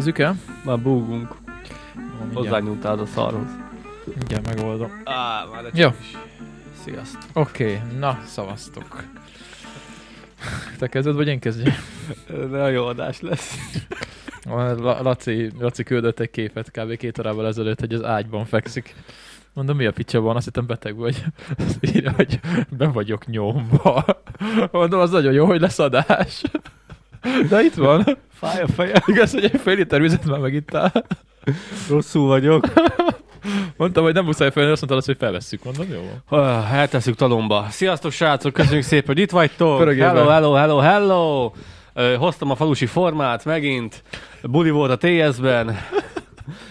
Start. Jó. Kezdjük el? Már búgunk. Mindjárt. Hozzányúltál a szarhoz. Mindjárt megoldom. Á, már Jó. is. Sziasztok. Oké, okay, na, szavaztok. Te kezded, vagy én kezdjem? De jó adás lesz. Laci, Laci küldött egy képet kb. két órával ezelőtt, hogy az ágyban fekszik. Mondom, mi a picsa van? Azt hittem beteg vagy. Azt írja, hogy be vagyok nyomva. Mondom, az nagyon jó, hogy lesz adás. De itt van. Fáj a fejem. Igaz, hogy egy fél liter vizet már megittál. Rosszul vagyok. Mondtam, hogy nem muszáj felni, azt mondtad, hogy felvesszük. Mondom, jó van. Ah, Eltesszük talomba. Sziasztok srácok, köszönjük szépen, hogy itt vagytok. Pörögjél Hello, hello, hello, hello. Ö, Hoztam a falusi formát megint. Buli volt a TS-ben.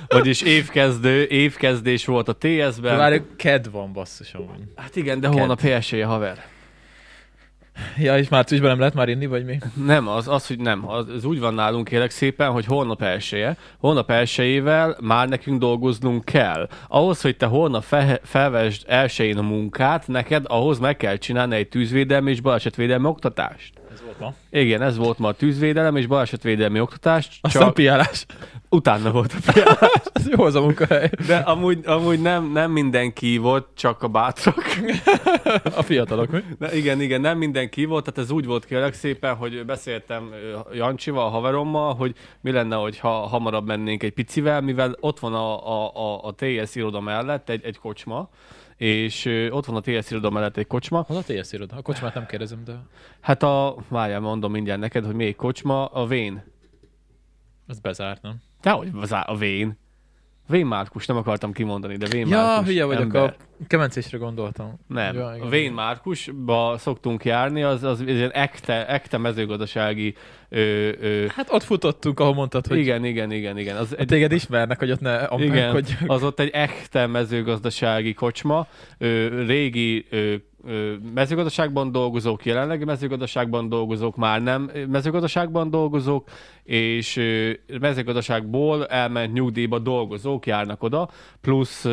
Vagyis évkezdő, évkezdés volt a De TS-ben. várj, ked van basszus amúgy. Hát igen, de holnap helyeséje, haver. Ja, és márciusban nem lehet már inni, vagy mi? Nem, az, az hogy nem. Az, az úgy van nálunk kérek szépen, hogy holnap elsője. Holnap elsőjével már nekünk dolgoznunk kell. Ahhoz, hogy te holnap fe, felvesd elsőjén a munkát, neked ahhoz meg kell csinálni egy tűzvédelmi és balesetvédelmi oktatást. Volt ma. Igen, ez volt ma a tűzvédelem és balesetvédelmi oktatás, Aztán csak piálás. utána volt a piá- Ez jó az a munkahely. De amúgy, amúgy nem, nem mindenki volt, csak a bátrak. A fiatalok, mi? De igen, igen, nem mindenki volt, tehát ez úgy volt kérlek szépen, hogy beszéltem Jancsival, a haverommal, hogy mi lenne, hogyha hamarabb mennénk egy picivel, mivel ott van a, a, a, a TS iroda mellett egy, egy kocsma, és ott van a TS iroda mellett egy kocsma. Hol a TS iroda? A kocsmát nem kérdezem, de Hát a, várjál, mondom mindjárt neked, hogy még kocsma, a Vén. ez bezárt, nem? Dehogy a Vén. Vén Márkus, nem akartam kimondani, de Vén Ja, Márkus. hülye vagyok, ember. a kemencésre gondoltam. Nem, Ja, a. Vén Márkusba szoktunk járni, az, az ilyen ekte, ekte mezőgazdasági ö, ö, Hát ott futottunk, ahol mondtad, hogy igen, igen, igen, igen. Az egy... téged ismernek, hogy ott ne igen, hogy az ott egy ekte mezőgazdasági kocsma, ö, régi ö, mezőgazdaságban dolgozók, jelenlegi mezőgazdaságban dolgozók, már nem mezőgazdaságban dolgozók, és mezőgazdaságból elment nyugdíjba dolgozók járnak oda, plusz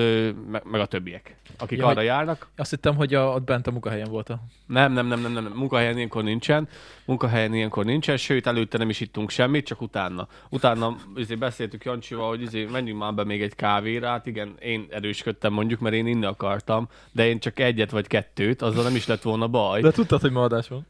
meg a többiek, akik Ja, arra járnak. azt hittem, hogy a, ott bent a munkahelyen volt a... Nem, nem, nem, nem, nem. munkahelyen ilyenkor nincsen, munkahelyen ilyenkor nincsen, sőt, előtte nem is ittunk semmit, csak utána. Utána izé beszéltük Jancsival, hogy izé, menjünk már be még egy kávéra, hát igen, én erősködtem mondjuk, mert én inni akartam, de én csak egyet vagy kettőt, azzal nem is lett volna baj. De tudtad, hogy ma adás van?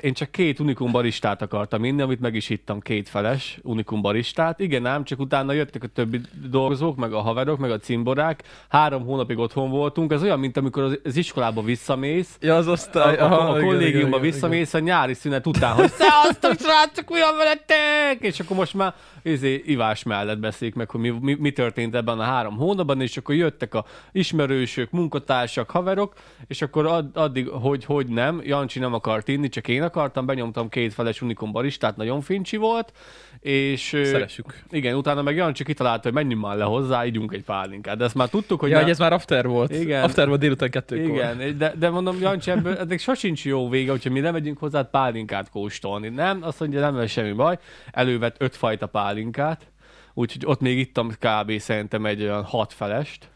Én csak két unikum baristát akartam inni, amit meg is ittam, két feles unikum baristát. Igen, ám, csak utána jöttek a többi dolgozók, meg a haverok, meg a cimborák. Három hónapig otthon voltunk. Ez olyan, mint amikor az- iskolába visszamész, Ja, az a, osztály. a, a igen, kollégiumba visszamész a nyári szünet után, hogy szevasztok, srácok, olyan veletek! És akkor most már izé, ivás mellett beszélik meg, hogy mi, mi, mi, történt ebben a három hónapban, és akkor jöttek a ismerősök, munkatársak, haverok, és akkor ad, addig, hogy, hogy nem, Jancsi nem akart inni, csak én akartam, benyomtam két feles unikum baristát, nagyon fincsi volt, és... Szeressük. Igen, utána meg Jancsi kitalálta, hogy menjünk már le hozzá, ígyunk egy pálinkát. De ezt már tudtuk, hogy Ja, hogy ez már after volt. Igen. After volt délután kettőkor. igen, de, de mondom, Jancsi, ebből ennek sosincs jó vége, hogyha mi nem megyünk hozzá pálinkát kóstolni. Nem, azt mondja, nem lesz semmi baj. Elővett öt fajta pálinkát, úgyhogy ott még ittam kb. szerintem egy olyan hat felest,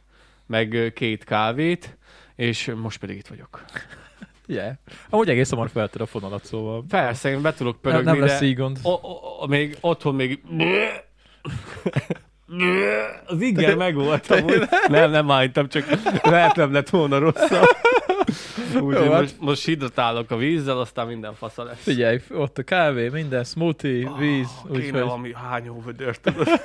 meg két kávét, és most pedig itt vagyok. Yeah. Amúgy egész hamar felted a fonalat, szóval... Persze, én be tudok Nem, pörögni, nem lesz de így gond. o, o, o, még otthon még... Az igen megvolt amúgy. Nem, nem állítom, csak lehet nem lett volna rosszabb. Úgyhogy Jó, hát- most, most hidratálok a vízzel, aztán minden fasza lesz. Figyelj, ott a kávé, minden, smoothie, víz, Ah, Kéne úgyhogy valami hányó vödör, tudod.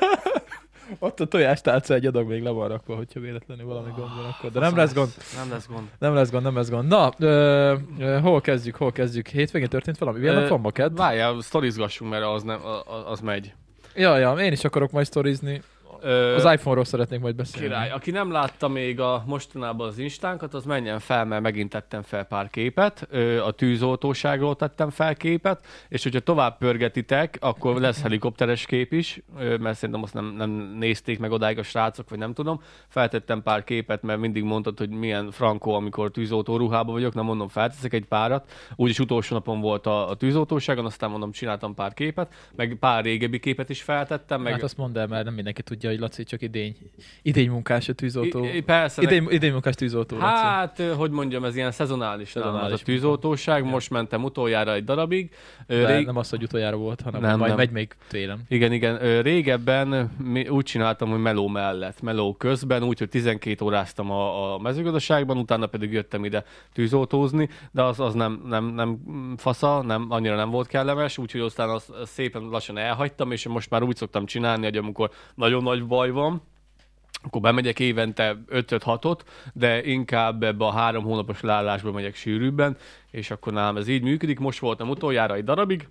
ott a tojástálca egy adag még le van rakva, hogyha véletlenül valami gond van akkor. De nem lesz gond, Nem lesz gond. nem lesz gond, nem lesz gond. Na, ö, ö, hol kezdjük, hol kezdjük? Hétvégén történt valami? Milyen nap van ma kedd? Várjál, sztorizgassunk, mert az, nem, az, az megy. Ja, ja, én is akarok majd sztorizni. Ö, Az iPhone-ról szeretnék majd beszélni. Király. Aki nem látta még a mostanában az instánkat, az menjen fel, mert megint tettem fel pár képet. Ö, A tűzoltóságról tettem fel képet, és hogyha tovább pörgetitek, akkor lesz helikopteres kép is, ö, mert szerintem azt nem, nem nézték meg odáig a srácok, vagy nem tudom. Feltettem pár képet, mert mindig mondtad, hogy milyen frankó, amikor tűzoltó ruhában vagyok, nem mondom, felteszek egy párat. Úgyis utolsó napon volt a, a tűzoltóságon, aztán mondom, csináltam pár képet, meg pár régebbi képet is feltettem, meg Hát azt mondd el, mert nem mindenki tudja, hogy Laci csak idény, idény munkás a tűzoltó. I, persze, idény, idény munkás tűzoltó, Laci. Hát, ö, hogy mondjam, ez ilyen szezonális, szezonális az a tűzoltóság. Most mentem utoljára egy darabig. De Rég... nem az, hogy utoljára volt, hanem Nem, majd nem. megy még télen. Igen, igen. Régebben úgy csináltam, hogy meló mellett, meló közben, úgyhogy 12 óráztam a, a mezőgazdaságban, utána pedig jöttem ide tűzoltózni, de az, az nem, nem, nem fasza, nem, annyira nem volt kellemes, úgyhogy aztán azt azt szépen lassan elhagytam, és most már úgy szoktam csinálni, hogy amikor nagyon nagy baj van, akkor bemegyek évente 5-6-ot, de inkább ebbe a három hónapos leállásba megyek sűrűbben, és akkor nálam ez így működik. Most voltam utoljára egy darabig,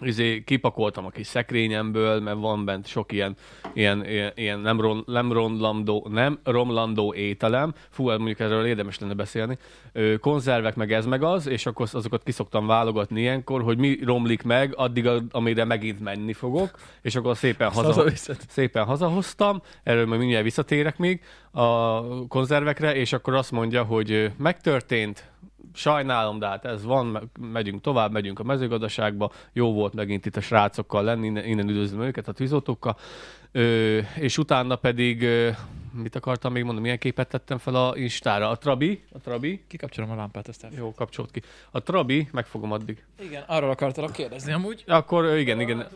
izé, kipakoltam a kis szekrényemből, mert van bent sok ilyen, ilyen, ilyen, ilyen nem, ron, nem, romlandó, nem romlandó ételem. Fú, hát mondjuk erről érdemes lenne beszélni. Ö, konzervek meg ez meg az, és akkor azokat kiszoktam válogatni ilyenkor, hogy mi romlik meg, addig, amire megint menni fogok, és akkor szépen haza, szépen hazahoztam, erről majd mindjárt visszatérek még a konzervekre, és akkor azt mondja, hogy megtörtént, sajnálom, de hát ez van, me- megyünk tovább, megyünk a mezőgazdaságba, jó volt megint itt a srácokkal lenni, innen, innen üdvözlöm őket, a tűzoltókkal, ö, és utána pedig, ö, mit akartam még mondani, milyen képet tettem fel a Instára? A Trabi, a Trabi, Kikapcsolom a lámpát, ezt el. jó, kapcsolt ki. A Trabi, megfogom addig. Igen, arról akartalak kérdezni amúgy. Akkor igen, igen.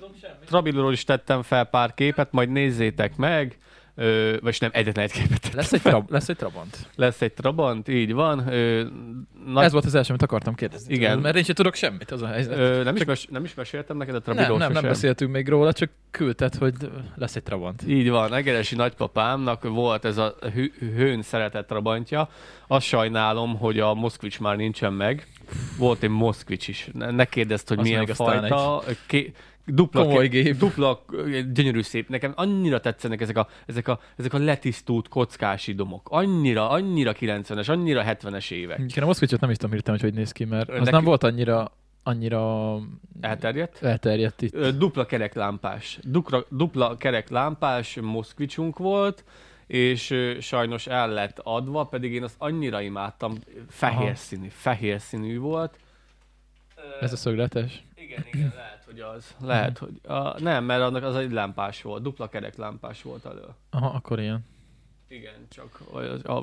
Trabilról is tettem fel pár képet, majd nézzétek meg. Ö, vagy nem, egyetlen egy képet. Lesz egy, trab, lesz egy Trabant. Lesz egy Trabant, így van. Ö, nagy, Ez volt az első, amit akartam kérdezni. Igen. Mert én sem tudok semmit, az a helyzet. ö, nem, is mes- nem is meséltem neked a nem, Trabiról nem, nem sosem? beszéltünk még róla, csak küldted, hogy lesz egy Trabant. Így van, Egeresi nagypapámnak volt ez a hőn szeretett trabantja. Azt sajnálom, hogy a Moszkvics már nincsen meg. Volt egy Moszkvics is. Ne, kérdezd, hogy Az milyen fajta. Ké, dupla, Komoly gép. dupla, gyönyörű szép. Nekem annyira tetszenek ezek a, ezek a, ezek a letisztult kockás idomok. Annyira, annyira 90-es, annyira 70-es évek. Mondjuk én a Moszkvicsot nem is tudom hirtelen, hogy hogy néz ki, mert az Neki- nem volt annyira, annyira Elterjedt? elterjedt itt. Dupla kereklámpás. Dupla, dupla kereklámpás moszkvicsunk volt, és sajnos el lett adva, pedig én azt annyira imádtam, fehér Aha. színű, fehér színű volt. Ez a szögletes. Igen, igen, lehet, hogy az. Lehet, hogy... A, nem, mert annak az egy lámpás volt, dupla kereklámpás volt elő. Aha, akkor ilyen. Igen, csak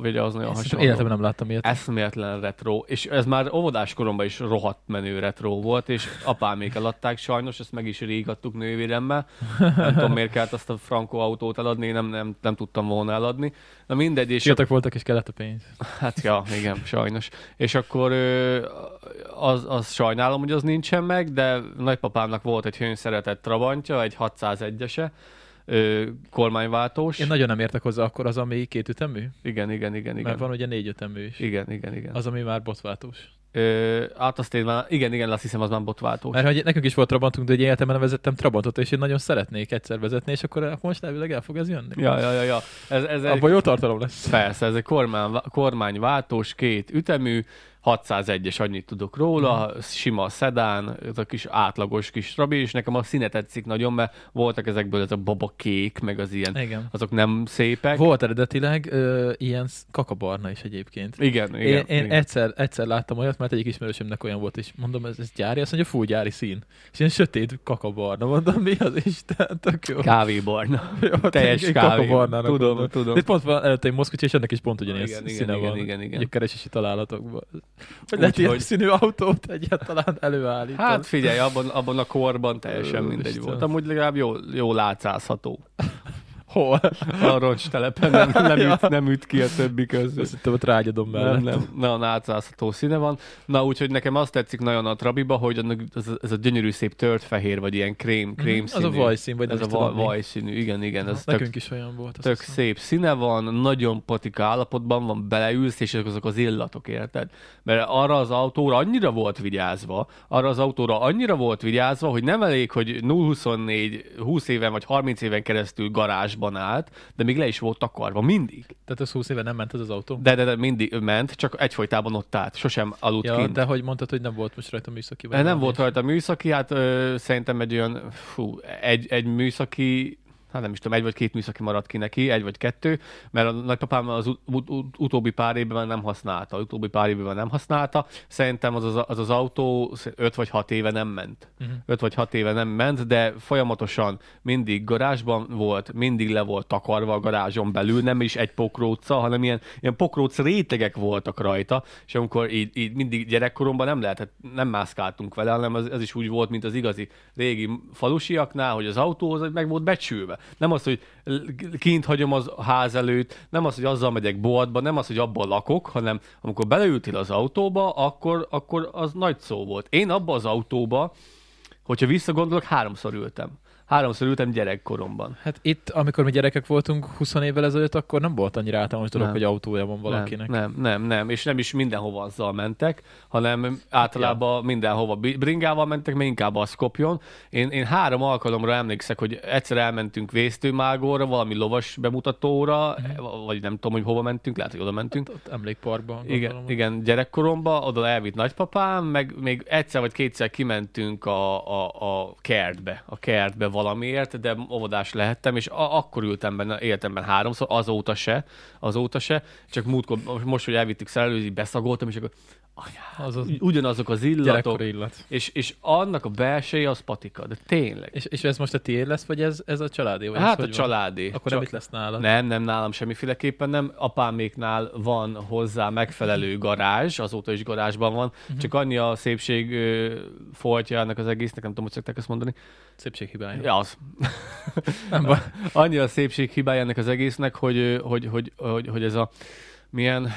vége az nagyon hasonló. életemben nem láttam ilyet. Eszméletlen retro, és ez már óvodás koromban is rohadt menő retro volt, és apámék eladták sajnos, ezt meg is régattuk nővéremmel. Nem tudom, miért kellett azt a Franco autót eladni, nem, nem, nem tudtam volna eladni. Na mindegy, és Fiatak voltak, és kellett a pénz. hát ja, igen, sajnos. És akkor az, az sajnálom, hogy az nincsen meg, de nagypapámnak volt egy hőn szeretett Trabantja, egy 601-ese, ö, kormányváltós. Én nagyon nem értek hozzá akkor az, ami két ütemű. Igen, igen, igen, igen. Mert van ugye négy ütemű is. Igen, igen, igen. Az, ami már botváltós. Ö, hát azt én már, igen, igen, azt hiszem, az már botváltós. Mert hogy nekünk is volt Trabantunk, de egy életemben nem vezettem Trabantot, és én nagyon szeretnék egyszer vezetni, és akkor, akkor most elvileg el fog ez jönni. Ja, ja, ja, ja. Ez, ez egy, Abban jó tartalom lesz. persze, ez egy kormány, kormányváltós, két ütemű, 601-es annyit tudok róla, mm. sima szedán, ez a kis átlagos kis trabi, és nekem a színe tetszik nagyon, mert voltak ezekből ez a baba kék, meg az ilyen, Igen. azok nem szépek. Volt eredetileg ö, ilyen kakabarna is egyébként. igen, igen. én, én igen. Egyszer, egyszer láttam olyat, mert egyik ismerősömnek olyan volt, és mondom, ez, ez gyári, azt mondja, fú, gyári szín. És ilyen sötét kakabarna, mondom, mi az Isten, tök jó. Kávébarna. Jó, teljes kávé. Tudom, mondom. tudom. De itt pont van előtte egy moszkvics, és ennek is pont ugyanilyen Igen, igen, igen, színe igen, van. igen, igen. Ugye keresési találatokban. Hogy lehet ilyen színű autót egyáltalán előállítani. Hát figyelj, abban, abban a korban teljesen Ö, mindegy Isten. volt. Amúgy legalább jól, jól átszázható. Hol? A roncstelepen nem, nem, Ja. üt, nem üt ki a többi közül. Azt hittem, hogy rágyadom mellett. Nem, nem, nagyon átszázható színe van. Na, úgyhogy nekem azt tetszik nagyon a Trabiba, hogy ez, a- ez a gygyönyörű szép tört fehér, vagy ilyen krém, krém Mhm, Az a vajszín, vagy nem Ez a vajszínű, igen, igen. Ez tök, Nekünk is olyan volt. tök hiszem. szép színe van, nagyon patika állapotban van, beleülsz, és azok az illatok, érted? Mert arra az autóra annyira volt vigyázva, arra az autóra annyira volt vigyázva, hogy nem elég, hogy 024 20 éven vagy 30 éven keresztül garázsban állt, de még le is volt takarva, mindig. Tehát az 20 éve nem ment az az autó? De, de, de mindig ment, csak egyfolytában ott állt, sosem aludt ja, kint. de hogy mondtad, hogy nem volt most rajta műszaki? vagy nem valami volt rajta műszaki, hát ö, szerintem egy olyan, fú, egy, egy műszaki hát nem is tudom, egy vagy két műszaki maradt ki neki, egy vagy kettő, mert a nagypapám az ut- ut- ut- utóbbi pár évben nem használta, utóbbi pár évben nem használta. Szerintem az az, az, az autó öt vagy hat éve nem ment. Mhm. Öt vagy hat éve nem ment, de folyamatosan mindig garázsban volt, mindig le volt takarva a garázson belül, nem is egy pokróca, hanem ilyen, ilyen pokróc rétegek voltak rajta, és amikor így, így mindig gyerekkoromban nem lehetett, nem mászkáltunk vele, hanem az, ez is úgy volt, mint az igazi régi falusiaknál, hogy az autó az meg volt becsülve. Nem az, hogy kint hagyom az ház előtt, nem az, hogy azzal megyek boltba, nem az, hogy abban lakok, hanem amikor beleültél az autóba, akkor, akkor az nagy szó volt. Én abba az autóba, hogyha visszagondolok, háromszor ültem. Háromszor ültem gyerekkoromban. Hát itt, amikor mi gyerekek voltunk 20 évvel ezelőtt, akkor nem volt annyira általános dolog, Nem. hogy autója van valakinek. Nem, nem, nem, nem, és nem is mindenhova azzal mentek, hanem általában mindenhova bi- bringával mentek, mert inkább a Skopjon. Én, én három alkalomra emlékszek, hogy egyszer elmentünk Vésztőmágóra, valami lovas bemutatóra, Mhm. vagy nem tudom, hogy hova mentünk, lehet, hogy oda mentünk. Ott emlékparkban. Igen, igen, gyerekkoromban oda elvitt nagypapám, meg még egyszer vagy kétszer kimentünk a, a, a kertbe, a kertbe valamiért, de óvodás lehettem, és a, akkor ültem benne életemben háromszor, azóta se, azóta se, csak múltkor, most, hogy elvittük szerelőzni, beszagoltam, és akkor Az az ugyanazok az illatok, illat. és, és annak a belseje az patika, de tényleg. És, és ez most a tiéd lesz, vagy ez, ez a családé? Vagy ez hát a hogy van? családi. Akkor nem itt lesz nálad. Nem, nem, nálam semmiféleképpen nem. Apáméknál van hozzá megfelelő garázs, azóta is garázsban van, Mhm. csak annyi a szépség ö, foltja ennek az egésznek, nem tudom, hogy szokták ezt mondani. Szépséghibája. Ja, az. Nem baj. Annyi a szépség hibája ennek az egésznek, hogy, hogy, hogy, hogy, hogy ez a milyen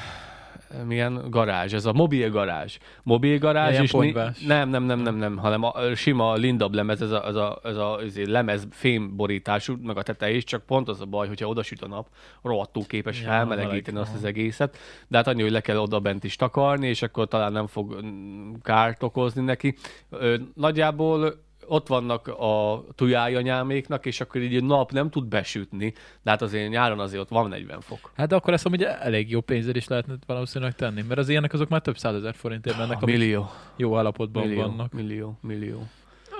milyen garázs, ez a mobil garázs. Mobil garázs, és ni- nem, nem, nem, nem, nem, hanem a, a sima lindab lemez, ez a, ez a, ez a ez lemez fémborítású, meg a teteje is, csak pont az a baj, hogyha oda süt a nap, rohadtul képes Ja, felmelegíteni meleg, azt az egészet, de hát annyi, hogy le kell oda bent is takarni, és akkor talán nem fog mm, kárt okozni neki. Ö, Nagyjából ott vannak a tujájanyáméknak, és akkor így nap nem tud besütni, de hát azért nyáron azért ott van 40 fok. Hát de akkor ezt amúgy elég jó pénzért is lehetne valószínűleg tenni, mert az ilyenek azok már több százezer forintért mennek, A amik millió, jó állapotban millió, vannak. millió, millió.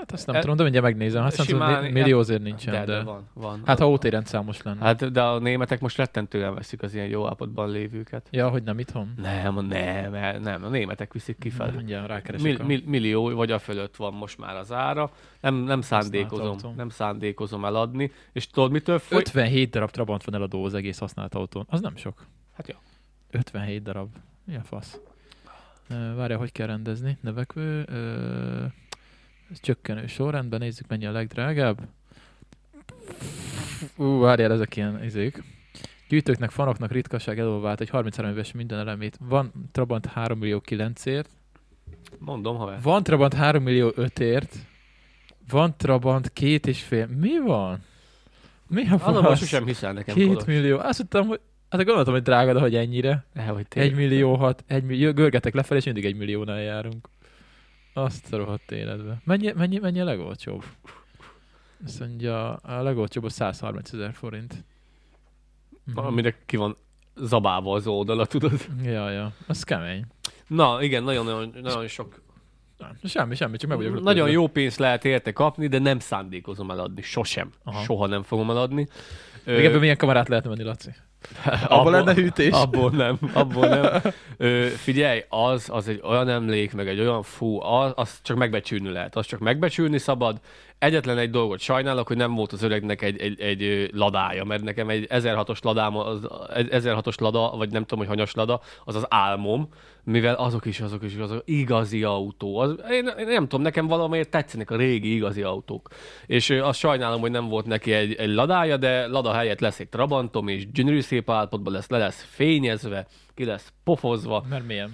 Hát azt nem E- tudom, de mindjárt megnézem. Hát Simán- millió azért nincsen, de, de, de van, van. Hát ha OT számos lenne. Hát, Hát, de a németek most rettentően veszik az ilyen jó állapotban lévőket. ja, hogy nem itthon? Nem, nem, nem, a németek viszik kifelé. Mindjárt rákeresek. Mil, mil, millió vagy a fölött van most már az ára. Nem, nem szándékozom, nem szándékozom eladni. És tudod, mitől foly? 57 darab Trabant van eladó az egész használt autón. Az nem sok. Hát jó. 57 darab. Mi a fasz? Várja, hogy kell rendezni? Növekvő. Ö, ez csökkenő sorrendben. Nézzük, mennyi a legdrágább. Ú, várjál, ezek ilyen izék. Gyűjtőknek, fanoknak ritkaság elolvált egy 33 éves minden elemét. Van Trabant 3 millió 9-ért. Mondom, haver. Van Trabant 3 millió 5-ért. Van Trabant két és fél. Mi van? Mi a fasz? sosem hiszel nekem, Két Kolos. millió. Azt hittem, hogy Hát gondoltam, hogy drága, de hogy ennyire. Eh, hogy tényleg. millió hat, egy millió, görgetek lefelé, és mindig egy milliónál járunk. Azt a rohadt életbe. Mennyi, mennyi, mennyi a legolcsóbb? Azt mondja, a legolcsóbb a 130 ezer forint. Mhm. Aminek ki van zabálva az oldala, tudod? Ja, ja. Az kemény. Na, igen, nagyon-nagyon nagyon sok. Nem, semmi, semmi, csak meg vagyok Nagyon jó pénzt lehet érte kapni, de nem szándékozom eladni. Sosem. Aha. Soha nem fogom eladni. Még ebből milyen kamerát lehetne venni, Laci? Abból lenne hűtés? Abból nem, abból nem. Ö, figyelj, az, az egy olyan emlék, meg egy olyan fú, az, az csak megbecsülni lehet. Az csak megbecsülni szabad. Egyetlen egy dolgot sajnálok, hogy nem volt az öregnek egy, egy, egy ladája, mert nekem egy 1006-os ladám, az, egy 1006-os lada, vagy nem tudom, hogy hanyas lada, az az álmom, mivel azok is, azok is, azok igazi autó. Az, én, én, nem tudom, nekem valamiért tetszenek a régi igazi autók. És azt sajnálom, hogy nem volt neki egy, egy ladája, de lada helyett lesz egy Trabantom, és gyönyörű szép állapotban lesz, le lesz fényezve, ki lesz pofozva. Mert milyen?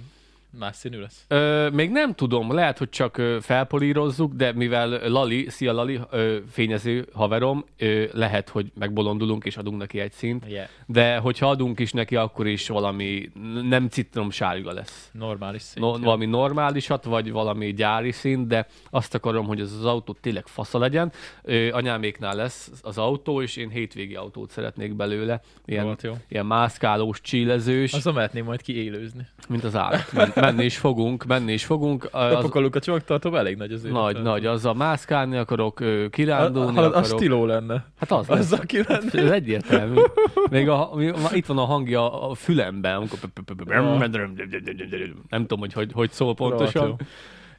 Más színű lesz. Ö, még nem tudom, lehet, hogy csak felpolírozzuk, de mivel Lali, szia Lali, ö, fényező haverom, ö, lehet, hogy megbolondulunk és adunk neki egy színt, Yeah. de hogyha adunk is neki, akkor is valami nem citromsárga lesz. Normális szint. No, valami normálisat, vagy valami gyári szint, de azt akarom, hogy ez az autó tényleg fasza legyen. Ö, anyáméknál lesz az autó, és én hétvégi autót szeretnék belőle. Ilyen, Volt jó. ilyen mászkálós, csílezős, Azon mehetném majd kiélőzni. mint az állat. Menni is fogunk, menni is fogunk. Az, Bepakolunk a csomagtartóba, elég nagy azért. nagy, nagy, azzal mászkálni akarok, kirándulni a, a, akarok. stiló lenne. Hát az lesz. Azzal kimenni. Ez egyértelmű. Még a, itt van a hangja a fülemben, amikor nem tudom, hogy hogy, hogy szól pontosan.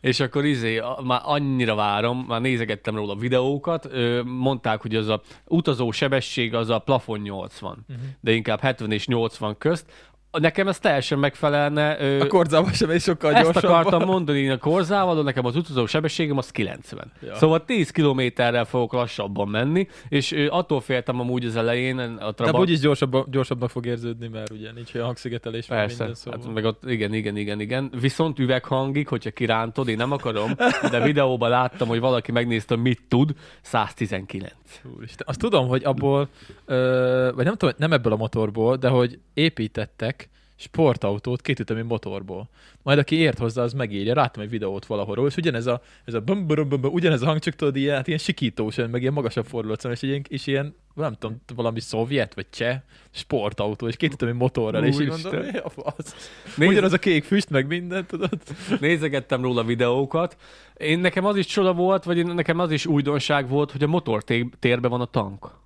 És akkor izé, már annyira várom, már nézegettem róla videókat, mondták, hogy az a utazó sebesség az a plafon 80, Mhm. de inkább 70 és 80 közt. Nekem ez teljesen megfelelne. Ö, A korzában sem és sokkal ezt gyorsabban. akartam mondani én a korzával, de nekem az utazó sebességem az 90. Ja. Szóval 10 kilométerrel fogok lassabban menni, és ö, attól féltem amúgy az elején a De Trabant. úgyis gyorsabban, gyorsabbnak fog érződni, mert ugye nincs olyan hangszigetelés, Persze, minden szóval. hát meg ott, igen, igen, igen, igen. Viszont üveghangig, hogyha kirántod, én nem akarom, de videóban láttam, hogy valaki megnézte, mit tud, 119. Úristen. Azt tudom, hogy abból, ö, vagy nem tudom, nem ebből a motorból, de hogy építettek sportautót kétütemű motorból. Majd aki ért hozzá, az megírja. Láttam egy videót valahol, és ugyanez a, ez a bum, bum, bum, bum, ugyanez a hang, csak tudod, ilyen, hát ilyen sikítós, meg ilyen magasabb fordulatszám, és ilyen, és ilyen, nem tudom, valami szovjet, vagy cseh sportautó, és kétütemű motorral, és így mondom, mi a fasz? Nézd- Ugyanaz a kék füst, meg minden, tudod? Nézegettem róla videókat. Én nekem az is csoda volt, vagy én, nekem az is újdonság volt, hogy a motortérben van a tank.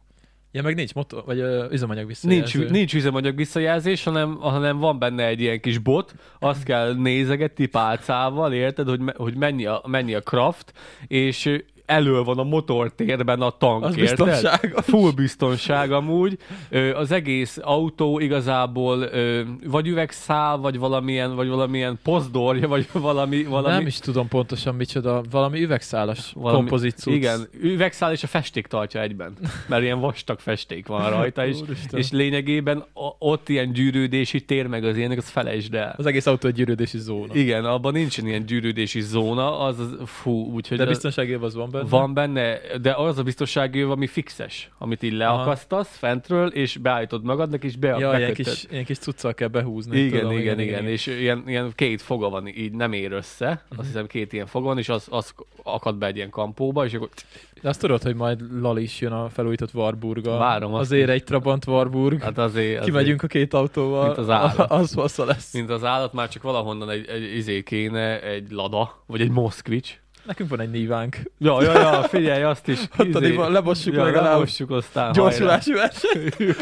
Ja, meg nincs motor, vagy ö, üzemanyag visszajelző. Nincs, nincs üzemanyag visszajelzés, hanem, hanem van benne egy ilyen kis bot, azt kell nézegetni pálcával, érted, hogy, me, hogy mennyi, a, mennyi a kraft, és elő van a motortérben a tank, Az érted? biztonságos. Full biztonság amúgy. Ö, Az egész autó igazából ö, vagy üvegszál, vagy valamilyen, vagy valamilyen pozdorja, vagy valami... valami Nem is tudom pontosan micsoda, valami üvegszálas valami, kompozit cucc. Igen, üvegszál és a festék tartja egyben, mert ilyen vastag festék van rajta, és, és lényegében o- ott ilyen gyűrűdési tér, meg az ilyenek, az felejtsd el. Az egész autó egy gyűrődési zóna. Igen, abban nincsen ilyen gyűrűdési zóna, az, az fú, úgyhogy De biztonságében az van benne. van benne, de az a biztonsági öv, ami fixes, amit így leakasztasz fentről, és beállítod magadnak, és be, Ja, ilyen kis, ilyen kis cuccal kell behúzni. Igen, tudom, igen, igen, és ilyen, ilyen két foga van, így nem ér össze, Mhm. azt hiszem két ilyen foga van, és az, az akad be egy ilyen kampóba, és akkor De azt tudod, hogy majd Lali is jön a felújított Warburga. Várom azt Azért egy Trabant Warburg. hát azért, azért Kimegyünk a két autóval. Mint az állat. Az lesz. mint az állat, már csak valahonnan egy, egy izé kéne, egy Lada, vagy egy Moszkvics. Nekünk van egy nívánk. Ja, ja, ja, figyelj, azt is. izé- Ott a diva- lebossuk legalább. Lebossuk aztán. Gyorsulási verseny.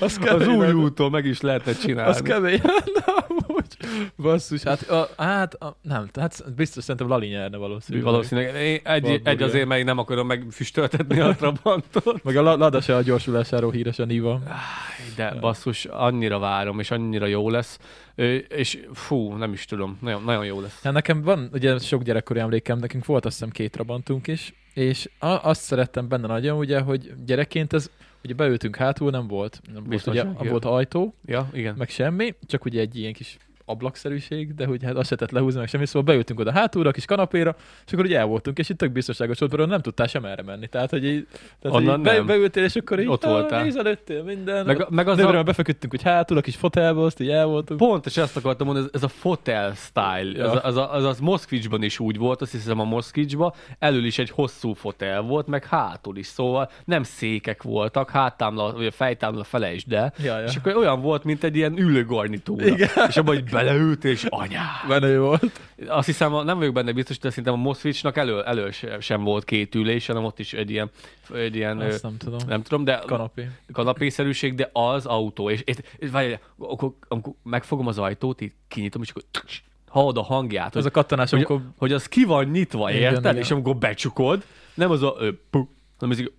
Az Az új úton meg is lehetne csinálni. Az kemény amúgy. Basszus, hát, a, hát a, nem, hát biztos szerintem Lali nyerne valószínűleg. Valószínűleg. Én egy, Warburg, egy azért, én nem akarom megfüstöltetni a Trabantot. Meg a La- Lada se a gyorsulásáról híres a Niva. De basszus, annyira várom, és annyira jó lesz. És fú, nem is tudom, nagyon, nagyon jó lesz. Hát nekem van, ugye sok gyerekkori emlékem, nekünk volt azt hiszem két Trabantunk is, és azt szerettem benne nagyon, ugye, hogy gyerekként ez, ugye beültünk hátul, nem volt, nem volt, ugye, Biztonsági. volt ajtó, Ja, igen. meg semmi, csak ugye egy ilyen kis ablakszerűség, de hogy hát azt se tett lehúzni, meg semmi, szóval beültünk oda hátulra, a kis kanapéra, és akkor ugye el voltunk, és itt tök biztonságos volt, nem tudtál sem erre menni. Tehát, hogy így, tehát, hogy Onnan így be, beültél, és akkor így Ott voltál. nézelődtél minden. Meg, meg az a, befeküdtünk, hogy hátul, a kis fotelba, azt így el voltunk. pont, és ezt akartam mondani, ez, ez a fotel style, Ja. az, a, az, az Moszkvicsban is úgy volt, azt hiszem a Moszkvicsban, elől is egy hosszú fotel volt, meg hátul is, szóval nem székek voltak, háttámla, vagy a fejtámla felejtsd el, Ja, ja. és akkor olyan volt, mint egy ilyen ülőgarnitúra. Igen. És abban így beleült, és anyá. Menő volt. Azt hiszem, nem vagyok benne biztos, de szerintem a Moszkvicsnak elő, elő se- sem volt két ülés, hanem ott is egy ilyen, egy ilyen Azt nem tudom. nem tudom, de Kanapé. kanapészerűség, de az autó. És, és, és várj, akkor, amikor megfogom az ajtót, így kinyitom, és akkor hallod a hangját, Ez a kattanás, hogy, amikor hogy az ki van nyitva, érted? És amikor becsukod, nem az a ö, pu, hanem ez így,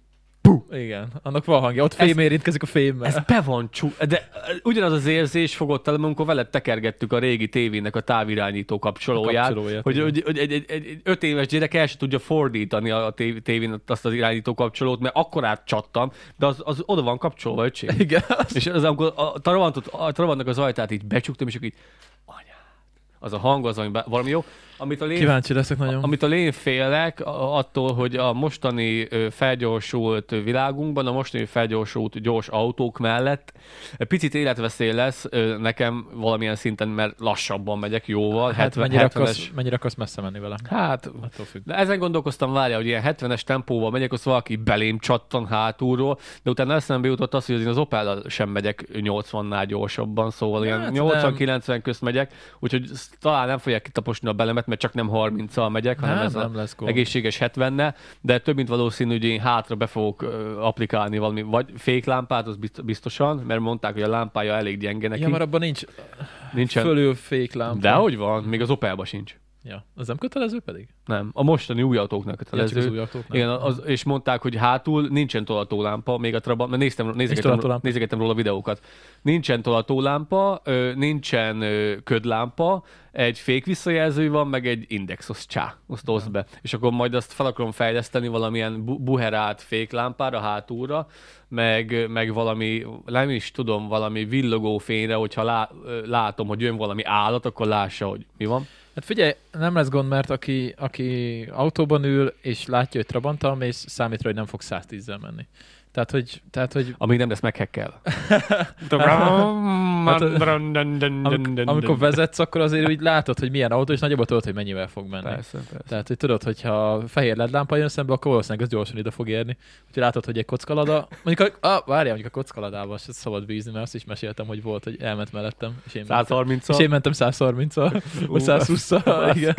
Igen, annak van hangja. Ott fém érintkezik a fémmel. ez be van csuk, de ugyanaz az érzés fogott el, amikor veled tekergettük a régi tévének a távirányító kapcsolóját, kapcsolóját, hogy, hogy, hogy egy, egy, egy, egy öt éves gyerek el se tudja fordítani a tév- tévén azt az irányító kapcsolót, mert akkor átcsattam, de az, az oda van kapcsolva, öcsém. Igen. És az, amikor a Trabantot, a Trabantnak az ajtát így becsuktam, és akkor így, anyád, az a hang az, ami be, valami jó. Amit a lén, Kíváncsi leszek nagyon. Amitől én félek, a- attól, hogy a mostani felgyorsult világunkban, a mostani felgyorsult gyors autók mellett picit életveszély lesz nekem valamilyen szinten, mert lassabban megyek jóval. hát 70, mennyire 70-es. akarsz, mennyire akarsz messze menni vele? Hát, Attól függ. de ezen gondolkoztam, várja, hogy ilyen 70-es tempóval megyek, az valaki belém csattan hátulról, de utána eszembe jutott az, hogy én az opel sem megyek 80-nál gyorsabban, szóval ilyen Hát, 80-90 közt megyek, úgyhogy talán nem fogják kitaposni a belemet, mert csak nem 30-al megyek, hanem Nem, ez nem lesz gond. egészséges 70 de több mint valószínű, hogy én hátra be fogok applikálni valami, vagy féklámpát, az bizt- biztosan, mert mondták, hogy a lámpája elég gyenge neki. Ja, mert abban nincs Nincsen. fölül féklámpa. De hogy van, még az Opelba sincs. Ja, az nem kötelező pedig? Nem, a mostani új autóknak Ja, kötelező. az új autóknál. Igen, az, és mondták, hogy hátul nincsen tolatólámpa, még a Trabant, mert néztem, nézegettem, nézegettem róla videókat. Nincsen tolatólámpa, nincsen ködlámpa, egy fék visszajelző van, meg egy index, az csá, azt oszd be. És akkor majd azt fel akarom fejleszteni valamilyen bu- buherát féklámpára hátulra, meg, meg valami, nem is tudom, valami villogó fényre, hogyha lá, látom, hogy jön valami állat, akkor lássa, hogy mi van. Hát figyelj, nem lesz gond, mert aki, aki autóban ül, és látja, hogy Trabanttal mész, számít rá, hogy nem fog 110-zel menni. Tehát, hogy, tehát, hogy Amíg nem lesz meghekkel. Hát, amikor, amikor vezetsz, akkor azért úgy látod, hogy milyen autó, és nagyjából tudod, hogy mennyivel fog menni. Persze, persze. Tehát, hogy tudod, hogyha fehér LED lámpa jön szembe, akkor valószínűleg az gyorsan ide fog érni. Úgyhogy látod, hogy egy kockalada, mondjuk a, ah, várjál, mondjuk a kockaladával se szabad bízni, mert azt is meséltem, hogy volt, hogy elment mellettem, és én, mentem, 130 és én mentem 130-al, vagy 120-al, igen.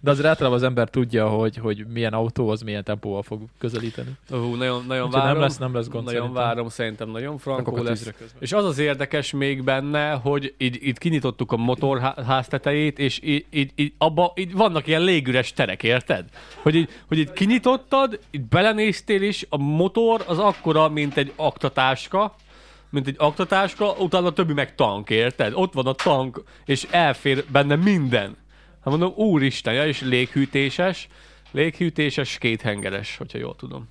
De azért általában az ember tudja, hogy, hogy milyen autó az milyen tempóval fog közelíteni. Hú, nagyon, nagyon várom. nem lesz, nem lesz gond nagyon szerintem. várom, szerintem nagyon frankó lesz. És az az érdekes még benne, hogy így, itt kinyitottuk a motorház tetejét, és így, így, így, abba, így vannak ilyen légüres terek, érted? Hogy így, hogy így kinyitottad, így belenéztél is, a motor az akkora, mint egy aktatáska, mint egy aktatáska, utána a többi meg tank, érted? Ott van a tank, és elfér benne minden. Hát mondom, úristen, ja, és léghűtéses, léghűtéses, kéthengeres, hogyha jól tudom.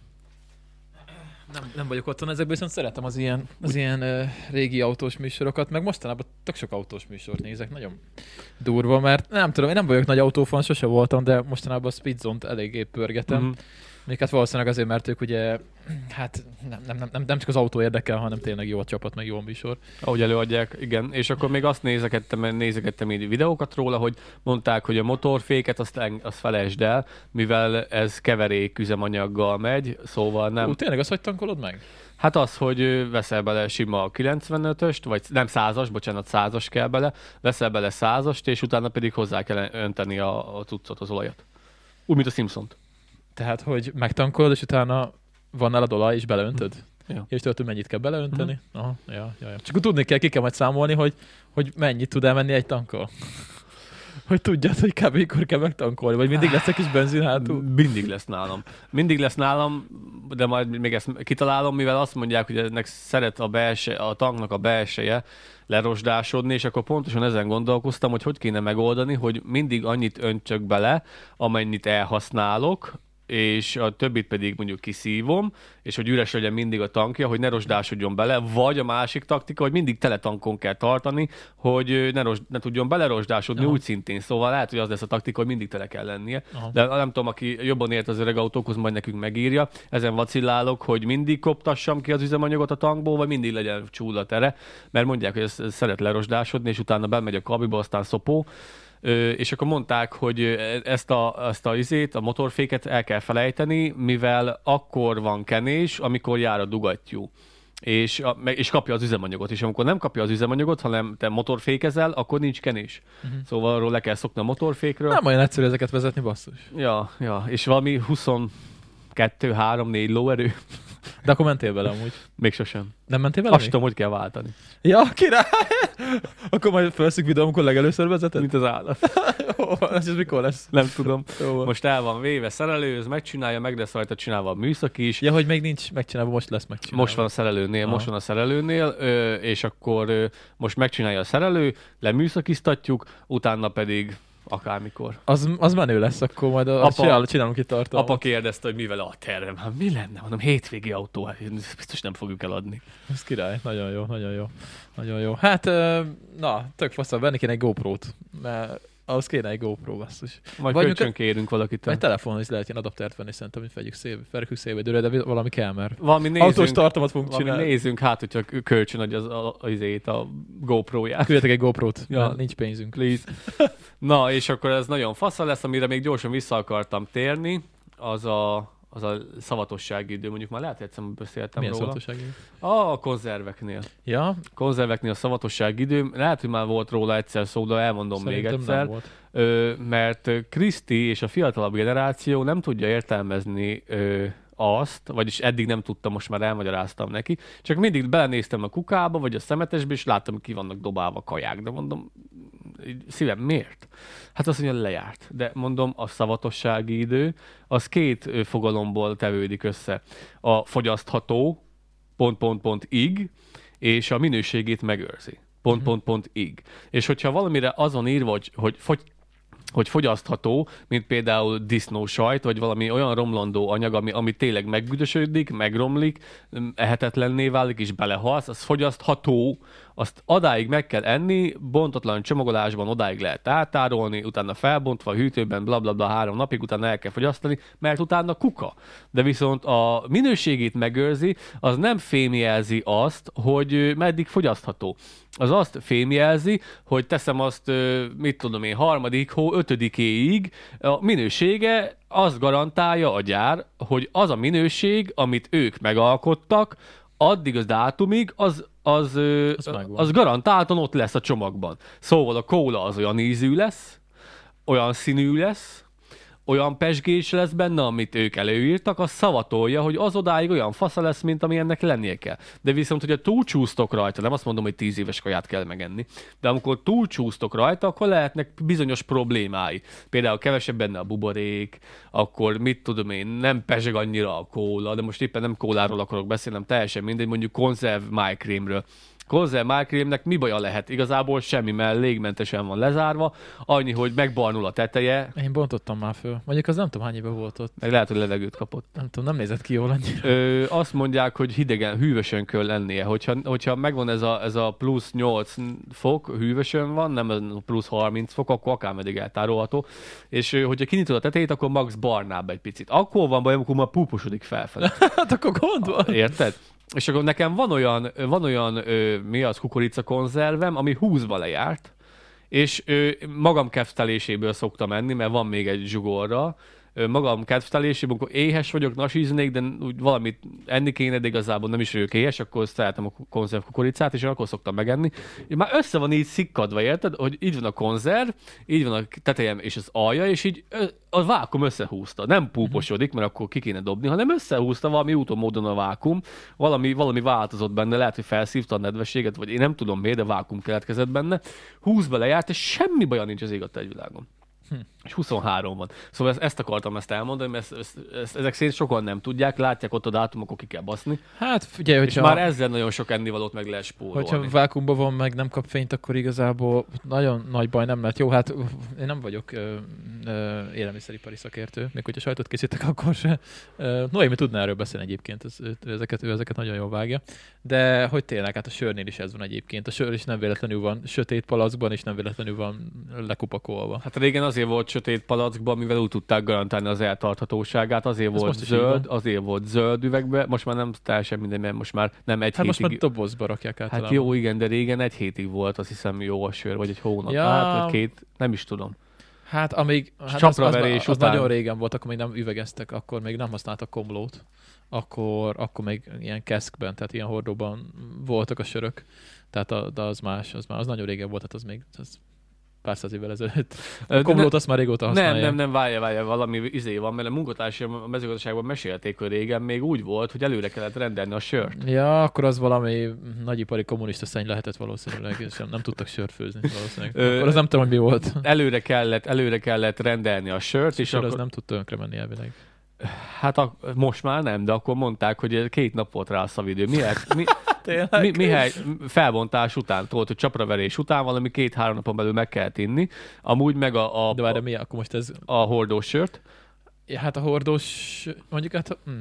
Nem, nem vagyok otthon ezekből, viszont szeretem az ilyen, az ilyen uh, régi autós műsorokat, meg mostanában tök sok autós műsort nézek, nagyon durva, mert nem tudom, én nem vagyok nagy autófan, sose voltam, de mostanában a Speedzone-t eléggé pörgetem. Mhm. Mm. Még hát valószínűleg azért, mert ők ugye, hát nem, nem, nem, nem, nem csak az autó érdekel, hanem tényleg jó a csapat, meg jó a műsor. Ahogy előadják, igen. És akkor még azt nézegettem, nézegettem így videókat róla, hogy mondták, hogy a motorféket azt, azt felejtsd el, mivel ez keverék üzemanyaggal megy, szóval nem. Ú, tényleg azt hogy tankolod meg? Hát az, hogy veszel bele sima a 95-öst, vagy nem 100-as, bocsánat, 100-as kell bele, veszel bele 100-ast, és utána pedig hozzá kell önteni a, a cuccot, az olajat. Úgy, mint a Simpsont. Tehát, hogy megtankolod, és utána van nálad olaj, és beleöntöd? Ja. És tudod, hogy mennyit kell beleönteni? Uh-huh. Aha, ja, ja, ja. Csak tudni kell, ki kell majd számolni, hogy, hogy mennyit tud elmenni egy tankkal. hogy tudjad, hogy kb. mikor kell megtankolni, vagy mindig lesz egy kis benzin hátul. Mindig lesz nálam. Mindig lesz nálam, de majd még ezt kitalálom, mivel azt mondják, hogy ennek szeret a, belse, a tanknak a belseje lerosdásodni, és akkor pontosan ezen gondolkoztam, hogy hogy kéne megoldani, hogy mindig annyit öntsök bele, amennyit elhasználok, és a többit pedig mondjuk kiszívom, és hogy üres legyen mindig a tankja, hogy ne rozsdásodjon bele, vagy a másik taktika, hogy mindig tele tankon kell tartani, hogy ne, rozs, ne tudjon belerosdásodni Aha. úgy szintén. Szóval lehet, hogy az lesz a taktika, hogy mindig tele kell lennie. Aha. De nem tudom, aki jobban ért az öreg autókhoz, majd nekünk megírja. Ezen vacillálok, hogy mindig koptassam ki az üzemanyagot a tankból, vagy mindig legyen csúlla tere, mert mondják, hogy ez szeret lerosdásodni, és utána bemegy a kabiba, aztán szopó. És akkor mondták, hogy ezt a, ezt a izét, a motorféket el kell felejteni, mivel akkor van kenés, amikor jár a dugattyú. És, a, és kapja az üzemanyagot. És amikor nem kapja az üzemanyagot, hanem te motorfékezel, akkor nincs kenés. Uh-huh. Szóval arról le kell szokni a motorfékről. Nem olyan egyszerű ezeket vezetni, basszus. Ja, ja, és valami 22, 3, 4 lóerő. De akkor mentél vele amúgy. Még sosem. Nem mentél vele? Azt tudom, hogy kell váltani. Ja, király! akkor majd felszük videó, amikor legelőször vezeted? Mint az állat. Jó, ez mikor lesz? Nem tudom. Jó. Most el van véve szerelőz, megcsinálja, meg lesz rajta csinálva a műszaki is. Ja, hogy még nincs megcsinálva, most lesz megcsinálva. Most van a szerelőnél, Aha. most van a szerelőnél, és akkor most megcsinálja a szerelő, leműszakiztatjuk, utána pedig akármikor. Az, az menő lesz, akkor majd a, Apa- csinál, csinálunk itt tartalmat. Apa kérdezte, hogy mivel a tervem. Hát mi lenne? Mondom, hétvégi autó, hát biztos nem fogjuk eladni. Ez király, nagyon jó, nagyon jó. Nagyon jó. Hát, na, tök faszal, venni kéne egy GoPro-t, mert ahhoz kéne egy GoPro, basszus. Majd Vagy kölcsön kérünk valakitől. Egy telefonon is lehet ilyen adaptert venni, szerintem, hogy fegyük szél, felkük szélvédőre, de valami kell, mert Valami autós nézzünk, tartalmat fogunk csinálni. nézzünk hát, hogyha kölcsön adja az, az izét, a GoPro-ját. Küldjetek egy GoPro-t, ja. nincs pénzünk. Please. Na, és akkor ez nagyon fasza lesz, amire még gyorsan vissza akartam térni, az a, az a szavatossági idő. Mondjuk már lehet, hogy egyszer beszéltem Milyen róla. szavatosság? Ah, a konzerveknél. Ja, Konzerveknél a szavatosság idő. Lehet, hogy már volt róla egyszer szó, de elmondom szerintem még egyszer. volt. Ö, mert Kriszti és a fiatalabb generáció nem tudja értelmezni ö, azt, vagyis eddig nem tudta, most már elmagyaráztam neki, csak mindig belenéztem a kukába, vagy a szemetesbe, és láttam, hogy ki vannak dobálva kaják, de mondom, szívem, miért? Hát azt mondja, lejárt. De mondom, a szavatossági idő, az két fogalomból tevődik össze. A fogyasztható, pont, pont, pont, ig, és a minőségét megőrzi. Pont, pont, pont, ig. És hogyha valamire azon írva, hogy, hogy fogy, hogy fogyasztható, mint például disznó sajt, vagy valami olyan romlandó anyag, ami, ami tényleg megbüdösödik, megromlik, ehetetlenné válik, és belehalsz, az fogyasztható, azt adáig meg kell enni, bontatlan csomagolásban odáig lehet átárolni, utána felbontva hűtőben, bla bla bla három napig, utána el kell fogyasztani, mert utána kuka. De viszont a minőségét megőrzi, az nem fémjelzi azt, hogy meddig fogyasztható. Az azt fémjelzi, hogy teszem azt, mit tudom én, harmadik hó, ötödikéig, a minősége azt garantálja a gyár, hogy az a minőség, amit ők megalkottak, addig az dátumig, az, az, Az megvan. az garantáltan ott lesz a csomagban. Szóval a kóla az olyan ízű lesz, olyan színű lesz, olyan pesgés lesz benne, amit ők előírtak, az szavatolja, hogy az odáig olyan fasza lesz, mint ami ennek lennie kell. De viszont, hogyha túlcsúsztok rajta, nem azt mondom, hogy tíz éves kaját kell megenni, de amikor túlcsúsztok rajta, akkor lehetnek bizonyos problémái. Például kevesebb benne a buborék, akkor mit tudom én, nem peseg annyira a kóla, de most éppen nem kóláról akarok beszélni, nem teljesen mindegy, mondjuk konzerv májkrémről konzerv májkrémnek mi baja lehet? Igazából semmi, mert légmentesen van lezárva, annyi, hogy megbarnul a teteje, Én bontottam már föl. Mondjuk az nem tudom hány éve volt ott. meg lehet, hogy levegőt kapott. Nem tudom, nem nézett ki jól annyira. Ö, azt mondják, hogy hidegen, hűvösön kell lennie. Hogyha, hogyha megvan ez a, ez a plusz 8 fok, hűvösön van, nem plusz 30 fok, akkor akármeddig eltárolható. És hogyha kinyitod a tetejét, akkor max barnább egy picit. Akkor van baj, amikor már púposodik felfelé. Hát akkor gond van. Érted? És akkor nekem van olyan, van olyan ö, mi az kukorica konzervem, ami húzva lejárt, és ö, magam kedvteléséből szoktam enni, mert van még egy zsugorra, magam kedvteléséből, amikor éhes vagyok, nasíznék, de úgy valamit enni kéne, de igazából nem is vagyok éhes, akkor szeretem a konzerv kukoricát, és akkor szoktam megenni. És már össze van így szikkadva, érted? Hogy így van a konzerv, így van a tetejem és az alja, és így a vákum összehúzta. Nem púposodik, mert akkor ki kéne dobni, hanem összehúzta valami úton módon a vákum, valami, valami változott benne, lehet, hogy felszívta a nedvességet, vagy én nem tudom miért, de vákum keletkezett benne. Húzba lejárt, és semmi baja nincs az ég a világon. És 23 van. Szóval ezt, ezt akartam ezt elmondani, mert ezt, ezt, ezt, ezek szerint sokan nem tudják, látják ott a dátumok, akkor ki kell baszni. Hát figyelj, És hogyha, már ezzel nagyon sok ennivalót meg lehet spórolni. hogyha vákumban van, meg nem kap fényt, akkor igazából nagyon nagy baj nem lehet. Jó, hát én nem vagyok ö, ö, élelmiszeripari szakértő, még hogyha sajtot készítek, akkor se. Ö, Noémi tudná erről beszélni egyébként, ez, ő, ezeket, ő ezeket nagyon jól vágja. De hogy tényleg, hát a sörnél is ez van egyébként. A sör is nem véletlenül van sötét palackban, és nem véletlenül van lekupakolva. Hát régen azért volt sötét palackban, mivel úgy tudták garantálni az eltarthatóságát, azért volt most is így zöld, azért volt zöld üvegbe, most már nem teljesen minden, mert most már nem egy Hát most hétig... már dobozba rakják Hát általában. jó, igen, de régen egy hétig volt, azt hiszem jó a sör, vagy egy hónap. Ja. Hát, vagy két, nem is tudom. Hát amíg hát az, az, csapraverés az, után. nagyon régen volt, akkor még nem üvegeztek, akkor még nem használtak komlót. Akkor, akkor még ilyen keszkben, tehát ilyen hordóban voltak a sörök. Tehát a, de az más, az már az nagyon régen volt, tehát az még az pár száz évvel ezelőtt. A komlót azt már régóta Nem, használják. nem, nem, várja, várja, valami izé van, mert a munkatársaim a mezőgazdaságban mesélték, hogy régen még úgy volt, hogy előre kellett rendelni a sört. Ja, akkor az valami nagyipari kommunista szenny lehetett valószínűleg, és nem, nem tudtak sört főzni valószínűleg. Akkor az nem tudom, hogy mi volt. Előre kellett, előre kellett rendelni a sört, és És akkor... az nem tud tönkre menni elvileg. hát a, most már nem, de akkor mondták, hogy két nap volt rá a szavidő. Miért? Mi, Tényleg? mi, Mihály felbontás után, tudod, hogy csapraverés után valami két-három napon belül meg kell inni, amúgy meg a, a, De várj, mi? Akkor most ez... a hordós sört. Ja, hát a hordós... Mondjuk hát... Hm.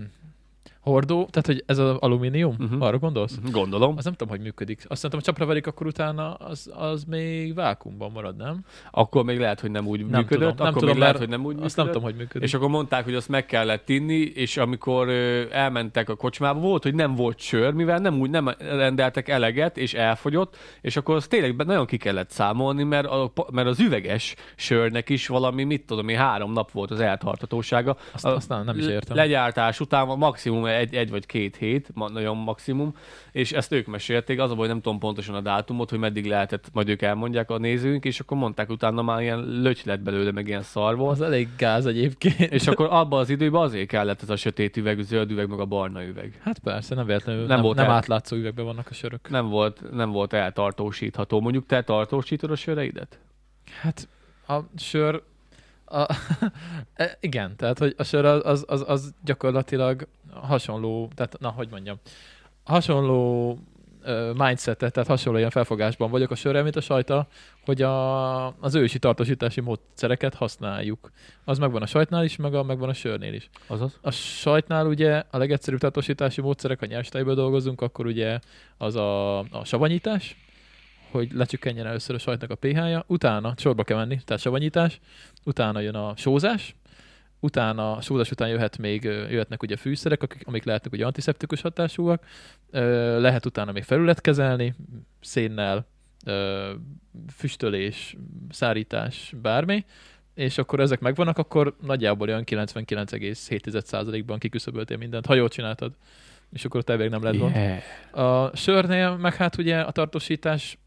Hordó, tehát hogy ez az alumínium, uh-huh. arra gondolsz? Gondolom. Az nem tudom, hogy működik. Azt szerintem, ha csapra verik, akkor utána az, az még vákumban marad, nem? Akkor még lehet, hogy nem úgy Nem működött, tudom, akkor nem még tudom, lehet, hogy nem úgy Azt nem működött. tudom, hogy működik. És akkor mondták, hogy azt meg kellett inni, és amikor elmentek a kocsmába, volt, hogy nem volt sör, mivel nem úgy nem rendeltek eleget, és elfogyott, és akkor az tényleg nagyon ki kellett számolni, mert, a, mert az üveges sörnek is valami, mit tudom én, három nap volt az eltartatósága. Azt, azt nem, nem is értem. Legyártás után maximum egy, egy vagy két hét, nagyon maximum, és ezt ők mesélték, az a baj, nem tudom pontosan a dátumot, hogy meddig lehetett, majd ők elmondják a nézőink, és akkor mondták utána már ilyen löty lett belőle, meg ilyen szar volt. Az elég gáz egyébként. És akkor abban az időben azért kellett ez a sötét üveg, zöld üveg, meg a barna üveg. Hát persze, nem véletlenül, Nem nem, volt nem el- átlátszó üvegben vannak a sörök. Nem volt, nem volt eltartósítható. Mondjuk te tartósítod a söreidet? Hát a sör... A, e, igen, tehát hogy a sör az, az, az, az gyakorlatilag hasonló, tehát na, hogy mondjam, hasonló mindsetet, tehát hasonló ilyen felfogásban vagyok a sörrel, mint a sajta, hogy a, az ősi tartósítási módszereket használjuk. Az megvan a sajtnál is, meg a, megvan a sörnél is. Azaz? A sajtnál ugye a legegyszerűbb tartósítási módszerek, a nyers dolgozunk, akkor ugye az a, a savanyítás, hogy lecsökkenjen először a sajtnak a pH-ja, utána sorba kell menni, tehát savanyítás, utána jön a sózás, utána a sózás után jöhet még, jöhetnek ugye fűszerek, akik, amik lehetnek ugye antiszeptikus hatásúak, lehet utána még felület kezelni, szénnel, füstölés, szárítás, bármi, és akkor ezek megvannak, akkor nagyjából olyan 99,7%-ban kiküszöböltél mindent, ha jól csináltad. És akkor ott elvég nem gond. Yeah. A sörnél meg hát ugye a tartósítás,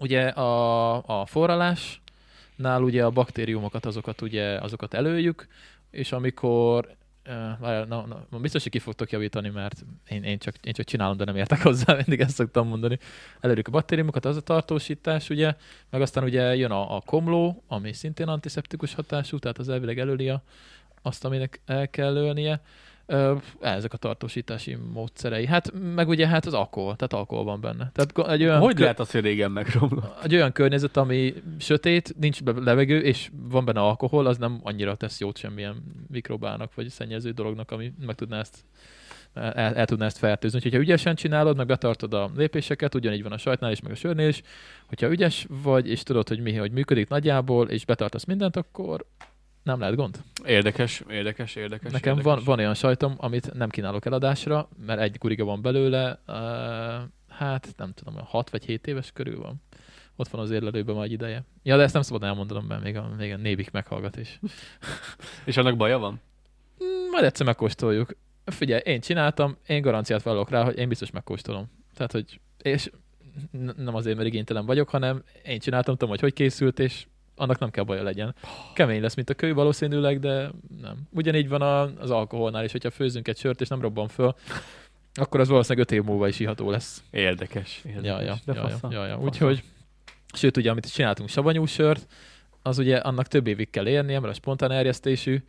ugye a, a forralásnál ugye a baktériumokat, azokat ugye azokat előjük, és amikor várjál, na, na, biztos, hogy ki fogtok javítani, mert én, én, csak, én csak csinálom, de nem értek hozzá, mindig ezt szoktam mondani. Előjük a baktériumokat, az a tartósítás, ugye, meg aztán ugye jön a, a komló, ami szintén antiszeptikus hatású, tehát az elvileg előli a, azt, aminek el kell ölnie. Ezek a tartósítási módszerei. Hát meg ugye hát az alkohol, tehát alkohol van benne. Tehát egy olyan, Hogy kö- lehet az, hogy régen megromlott? egy olyan környezet, ami sötét, nincs levegő, és van benne alkohol, az nem annyira tesz jót semmilyen mikrobának, vagy szennyező dolognak, ami meg tudná ezt el, el tudná ezt fertőzni. Úgyhogy ha ügyesen csinálod, meg betartod a lépéseket, ugyanígy van a sajtnál is, meg a sörnél is, hogyha ügyes vagy, és tudod, hogy mi, hogy működik nagyjából, és betartasz mindent, akkor nem lehet gond. Érdekes, érdekes, érdekes. Nekem érdekes. van, van olyan sajtom, amit nem kínálok eladásra, mert egy guriga van belőle, uh, hát nem tudom, 6 vagy 7 éves körül van. Ott van az érlelőben már egy ideje. Ja, de ezt nem szabad elmondanom, mert még a, még a névik meghallgat is. És annak baja van? Mm, Majd egyszer megkóstoljuk. Figyelj, én csináltam, én garanciát vállalok rá, hogy én biztos megkóstolom. Tehát, hogy, és nem azért, mert igénytelen vagyok, hanem én csináltam, tudom, hogy hogy készült, és annak nem kell baja legyen. Kemény lesz, mint a kő valószínűleg, de nem. Ugyanígy van az alkoholnál is, hogyha főzünk egy sört, és nem robban föl, akkor az valószínűleg öt év múlva is iható lesz. Érdekes. érdekes. Ja, ja, De ja, ja, fasza. ja, ja. Úgyhogy, sőt, ugye, amit csináltunk savanyú sört, az ugye annak több évig kell érnie, mert a spontán erjesztésű,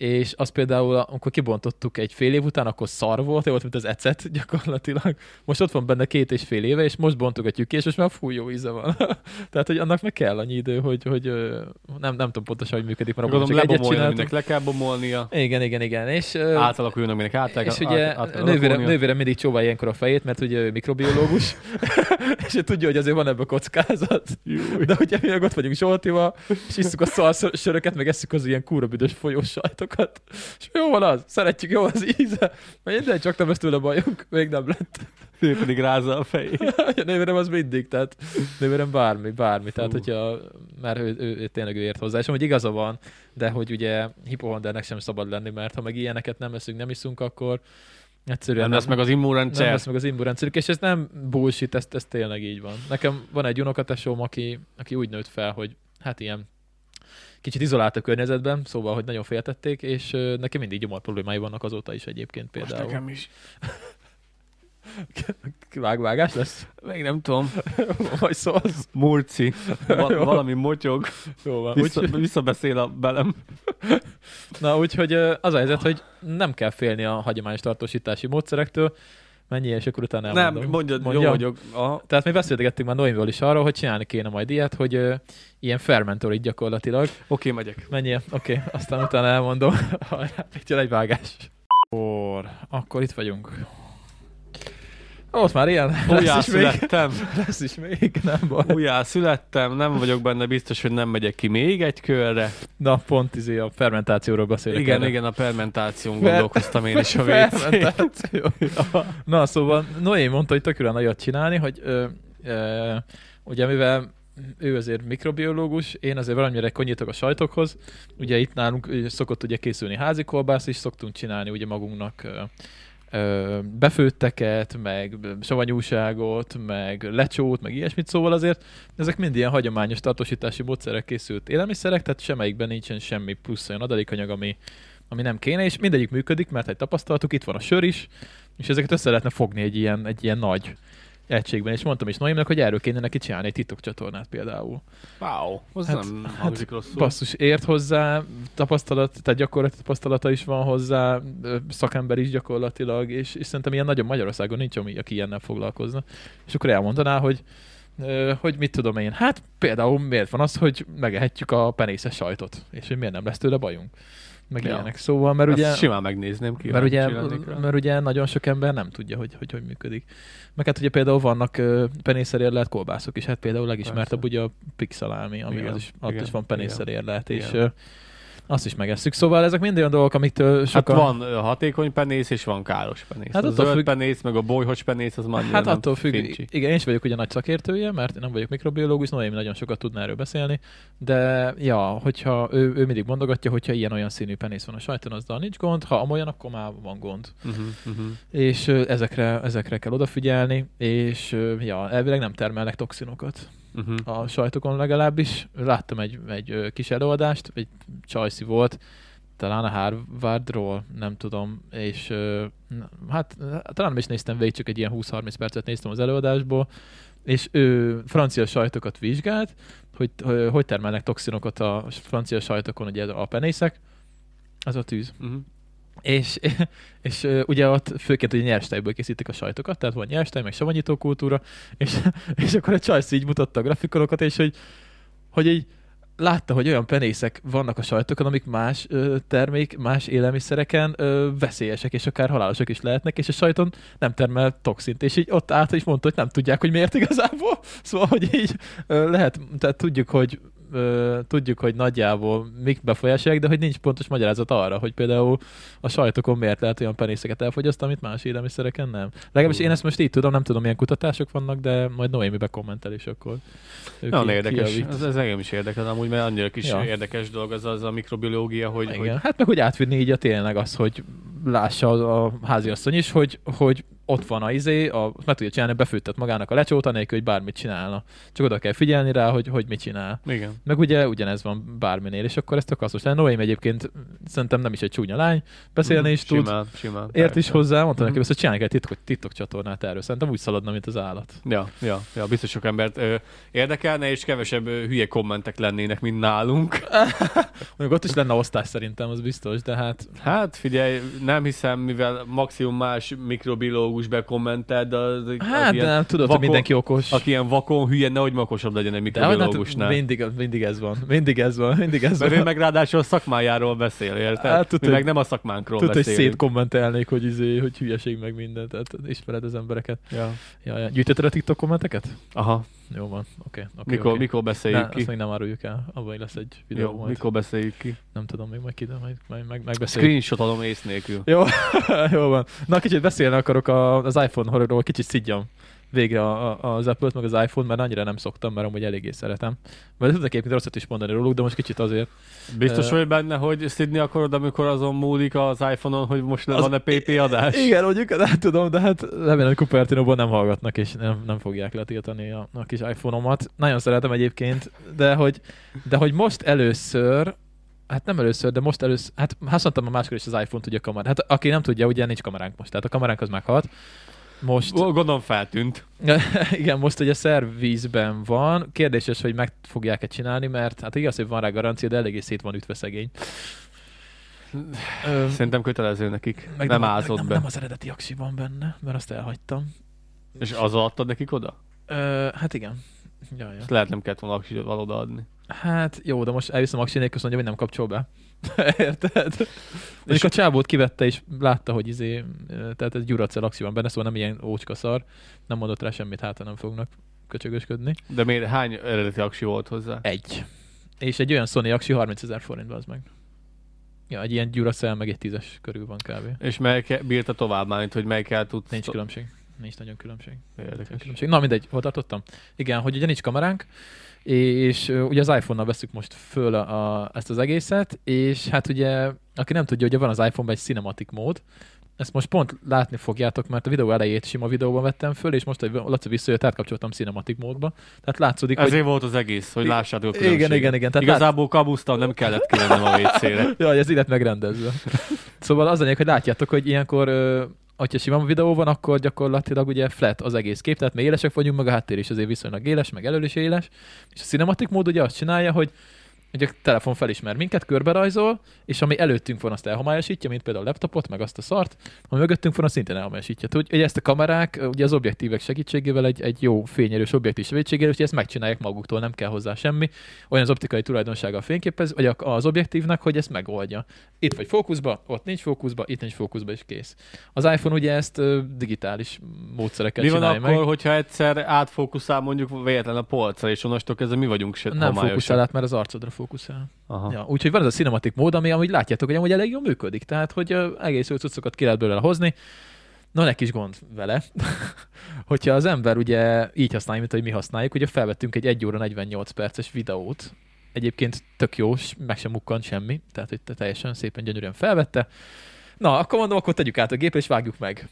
és az például, amikor kibontottuk egy fél év után, akkor szar volt, volt, mint az ecet gyakorlatilag. Most ott van benne két és fél éve, és most bontogatjuk ki, és most már fúj jó íze van. Tehát, hogy annak meg kell annyi idő, hogy, hogy nem, nem tudom pontosan, hogy működik, mert abban csak egyet csináltunk. le kell bomolnia. Igen, igen, igen. És, Átalakuljon, aminek át, és át, ugye át, nővére, nővére mindig csóválja ilyenkor a fejét, mert ugye ő mikrobiológus, és ő tudja, hogy azért van ebben kockázat. De ugye mi ott vagyunk Zsoltival, és isszuk a szar söröket, meg esszük az ilyen kúra büdös folyós sajtokat. És jó van az, szeretjük, jó az íze. Minden csak nem lesz tőle bajunk, még nem lett. Ő pedig rázza a fejét. A nővérem az mindig, tehát nővérem bármi, bármi. Tehát, Hú. hogyha már ő, ő, ő, tényleg ő ért hozzá, és amúgy igaza van, de hogy ugye hipohondernek sem szabad lenni, mert ha meg ilyeneket nem eszünk, nem iszunk, akkor egyszerűen Nem lesz meg az nem immunrendszer. lesz meg az immunrendszerük, és ez nem bullshit, ez, ez tényleg így van. Nekem van egy unokatesóm, aki, aki úgy nőtt fel, hogy hát ilyen kicsit izolált a környezetben, szóval, hogy nagyon féltették, és neki mindig gyomor problémái vannak azóta is egyébként Most például. nekem is. Vágvágás lesz? Még nem tudom. Vagy szólsz? Murci. Val- valami motyog. Jó van. Vissza, Úgy, visszabeszél a belem. na, úgyhogy az a helyzet, hogy nem kell félni a hagyományos tartósítási módszerektől, mennyi, és akkor utána elmondom. Nem, mondjad, jó Mondjam? vagyok. Aha. Tehát mi beszélgettünk már Noémról is arról, hogy csinálni kéne majd ilyet, hogy ö, ilyen fermentorit gyakorlatilag. Oké, megyek. Mennyi? Oké, okay, aztán utána elmondom. Hajrá, egy vágás. Akkor, akkor itt vagyunk. Ott már ilyen. Újjá Lesz is még. születtem, Lesz is még, nem baj. újjá születtem, nem vagyok benne biztos, hogy nem megyek ki még egy körre. Na, pont izé a fermentációról beszélek. Igen, erre. igen, a fermentáción Fer- gondolkoztam én is a. Fermentáció. Na, szóval Noé mondta, hogy tökülön nagyot csinálni, hogy ö, ö, ugye mivel ő azért mikrobiológus, én azért valamire konyítok a sajtokhoz. Ugye itt nálunk szokott ugye készülni házi kolbász is, szoktunk csinálni ugye magunknak befőtteket, meg savanyúságot, meg lecsót, meg ilyesmit, szóval azért ezek mind ilyen hagyományos tartósítási módszerek készült élelmiszerek, tehát semmelyikben nincsen semmi plusz olyan adalékanyag, ami, ami nem kéne, és mindegyik működik, mert egy tapasztalatuk, itt van a sör is, és ezeket össze lehetne fogni egy ilyen, egy ilyen nagy egységben, és mondtam is Noémnek, hogy erről kéne neki csinálni egy titokcsatornát például. Wow, az Hát- nem hát rosszul. Basszus, ért hozzá, tapasztalat, tehát gyakorlati tapasztalata is van hozzá, szakember is gyakorlatilag, és, és szerintem ilyen nagyon Magyarországon nincs, ami, aki ilyennel foglalkozna. És akkor elmondaná, hogy hogy mit tudom én, hát például miért van az, hogy megehetjük a penészes sajtot, és hogy miért nem lesz tőle bajunk. Meg Ja. ilyenek. Szóval, mert Ezt ugye, simán megnézném ki. mert ugye, mert ugye nagyon sok ember nem tudja, hogy hogy, hogy működik. Meg hát ugye például vannak uh, penészerérlelt kolbászok is, hát például legismertebb Persze. ugye a pixalámi, ami Igen, az is, ott igen, is van penészerérlet, és uh, azt is megesszük. Szóval ezek mind olyan dolgok, amiktől Hát sokan... van ö, hatékony penész, és van káros penész. Hát Hát a zöld függ- penész, meg a bolyhos penész, az már Hát attól függ, fincsi. igen, én is vagyok ugye nagy szakértője, mert nem vagyok mikrobiológus, Noémi nagyon sokat tudna erről beszélni, de ja, hogyha ő, ő mindig mondogatja, hogyha ilyen-olyan színű penész van a sajton, azzal nincs gond, ha amolyan, akkor már van gond. Uh-huh, uh-huh. És ezekre, ezekre kell odafigyelni, és ja, elvileg nem termelnek toxinokat. Uh-huh. a sajtokon legalábbis. Láttam egy, egy kis előadást, egy csajszi volt, talán a Harvardról, nem tudom, és hát talán nem is néztem végig, csak egy ilyen 20-30 percet néztem az előadásból, és ő francia sajtokat vizsgált, hogy, hogy termelnek toxinokat a francia sajtokon ugye a penészek, az a tűz. Uh-huh. És, és ugye ott főként ugye nyerstejből készítik a sajtokat, tehát van nyerstej, meg savanyító kultúra, és, és akkor a Csajsz így mutatta a grafikonokat, és hogy, hogy így látta, hogy olyan penészek vannak a sajtokon, amik más ö, termék, más élelmiszereken ö, veszélyesek, és akár halálosak is lehetnek, és a sajton nem termel toxint, és így ott állt, és mondta, hogy nem tudják, hogy miért igazából. Szóval, hogy így ö, lehet, tehát tudjuk, hogy ö, tudjuk, hogy nagyjából mik befolyásolják, de hogy nincs pontos magyarázat arra, hogy például a sajtokon miért lehet olyan penészeket elfogyasztani, amit más élelmiszereken nem. Legalábbis én ezt most így tudom, nem tudom, milyen kutatások vannak, de majd Noémi bekommentel, és akkor Nagyon ki- érdekes. Ez, ez engem is érdekel, amúgy, mert annyira kis Ja. érdekes dolog az, az a mikrobiológia, hogy, hogy Igen. Hát meg hogy átvinni így a tényleg az, hogy lássa a, a háziasszony is, hogy, hogy ott van a izé, a, meg tudja csinálni, befőttet magának a lecsót, anélkül, hogy bármit csinálna. Csak oda kell figyelni rá, hogy, hogy mit csinál. igen. Meg ugye ugyanez van bárminél, és akkor ez tök hasznos lenne. Noém egyébként szerintem nem is egy csúnya lány, beszélni is tud, Mhm. Simán, simán. ért is hozzá, mondta neki, Mhm. azt, hogy csinálni egy titok, titok csatornát erről. Szerintem úgy szaladna, mint az állat. Ja, ja, ja, biztos sok embert ö, érdekelne, és kevesebb ö, hülye kommentek lennének, mint nálunk. Mondjuk ott is lenne osztás szerintem, az biztos, de hát Hát figyelj, nem hiszem, mivel maximum más mikrobiológus bekommentelt, de az, az Hát, de ilyen, nem tudod, vakon- hogy mindenki okos. aki ilyen vakon hülye, nehogy makosabb legyen egy De hogy hát mikrobiológusnál. mindig, mindig ez van. Mindig ez van. Mindig ez Mert ő van. meg ráadásul a szakmájáról beszél, érted? Hát, tudod, Mi meg nem a szakmánkról hogy beszélünk. szétkommentelnék, hogy, izé, hogy hülyeség meg minden, tehát ismered az embereket. Ja. Ja, ja. Gyűjtötted a TikTok kommenteket? Aha, Jó van, oké. oké, mikor, oké. mikor Ne, beszéljük azt ki? még nem áruljuk el, abban lesz egy videó Jó, majd. mikor beszéljük ki? Nem tudom, még majd ki, de majd, majd meg, megbeszéljük. Screenshot adom ész nélkül. Jó, jó van. Na, kicsit beszélni akarok az iPhone horrorról, kicsit szidjam végre a, a, az Apple-t, meg az iPhone, mert annyira nem szoktam, mert amúgy eléggé szeretem. Mert tudok egyébként rosszat is mondani róluk, de most kicsit azért. Biztos Ö, vagy benne, hogy szidni akarod, amikor azon múlik az iPhone-on, hogy most Az- van-e PP adás? Igen, mondjuk, nem tudom, de hát remélem, hogy Cupertino-ból nem hallgatnak, és nem, nem fogják letiltani a, a kis iPhone-omat. Nagyon szeretem egyébként, de hogy, de hogy most először, hát nem először, de most először, hát használtam a máskor is az iPhone-t, ugye a kamera. Hát aki nem tudja, ugye nincs kameránk most, tehát a kameránk az meghalt. Most, Gondolom feltűnt. igen, most ugye szervízben van. Kérdéses, hogy meg fogják-e csinálni, mert hát igaz, hogy van rá garancia, de eléggé szét van ütve szegény. Szerintem kötelező nekik. meg nem a- ázott nem, be. nem az eredeti aksi van benne, mert azt elhagytam. És az adtad nekik oda? Ö, hát igen. Ja, ja. Ezt lehet nem kellett volna odaadni. Hát jó, de most elviszem aksi nélkül, azt mondja, hogy nem kapcsol be. Érted? És a csávót kivette, és látta, hogy izé, tehát ez Duracell aksi van benne, szóval nem ilyen ócska szar. Nem mondott rá semmit, hát nem fognak köcsögösködni. De miért, hány eredeti aksi volt hozzá? Egy. És egy olyan Sony aksi 30 ezer forintba az meg. Ja, egy ilyen Duracell meg egy tízes körül van kb. És melyik bírta tovább már, hogy melyikkel tudsz... Nincs különbség. Nincs nagyon különbség. Érdekes. különbség. Na mindegy, hol tartottam? Igen, hogy ugye nincs kameránk, és ugye az iPhone-nal veszük most föl a, a, ezt az egészet, és hát ugye, aki nem tudja, ugye van az iPhone-ban egy cinematic mód, ezt most pont látni fogjátok, mert a videó elejét sima videóban vettem föl, és most, hogy Laci visszajött, átkapcsoltam cinematic módba. Tehát látszódik, Ezért hogy... volt az egész, hogy lássátok a Igen, különbséget. igen, igen. Tehát Igazából kabusztam, nem kellett kimennem a WC-re. Jaj, ez lett megrendezve. szóval az a lényeg, hogy látjátok, hogy ilyenkor, hogyha sima videó van, akkor gyakorlatilag ugye flat az egész kép, tehát mi élesek vagyunk, meg a háttér is azért viszonylag éles, meg elől is éles. És a cinematic mód ugye azt csinálja, hogy hogy a telefon felismer minket, körberajzol, és ami előttünk van, azt elhomályosítja, mint például a laptopot, meg azt a szart, ami mögöttünk van, azt szintén elhomályosítja. Úgy, ugye ezt a kamerák, ugye az objektívek segítségével egy, egy jó fényerős objektív segítségével, hogy ezt megcsinálják maguktól, nem kell hozzá semmi. Olyan az optikai tulajdonsága a fényképez, vagy az objektívnek, hogy ezt megoldja. Itt vagy fókuszba, ott nincs fókuszba, itt nincs fókuszba, és kész. Az iPhone ugye ezt digitális módszerekkel Mi van csinálja akkor, meg. hogyha egyszer átfókuszál mondjuk véletlen a polcra, és onnastól kezdve mi vagyunk se Nem fókuszál át, mert az arcodra fókuszál. Aha. Ja, úgyhogy van ez a cinematic mód, ami amúgy látjátok, hogy amúgy elég jól működik. Tehát, hogy egész jó cuccokat ki lehet belőle hozni. No, egy kis gond vele. Hogyha az ember ugye így használja, mint hogy mi használjuk, ugye felvettünk egy 1 óra 48 perces videót, egyébként tök jó, meg sem mukkant semmi, tehát hogy te- teljesen szépen gyönyörűen felvette. Na, akkor mondom, akkor tegyük át a gépre, és vágjuk meg.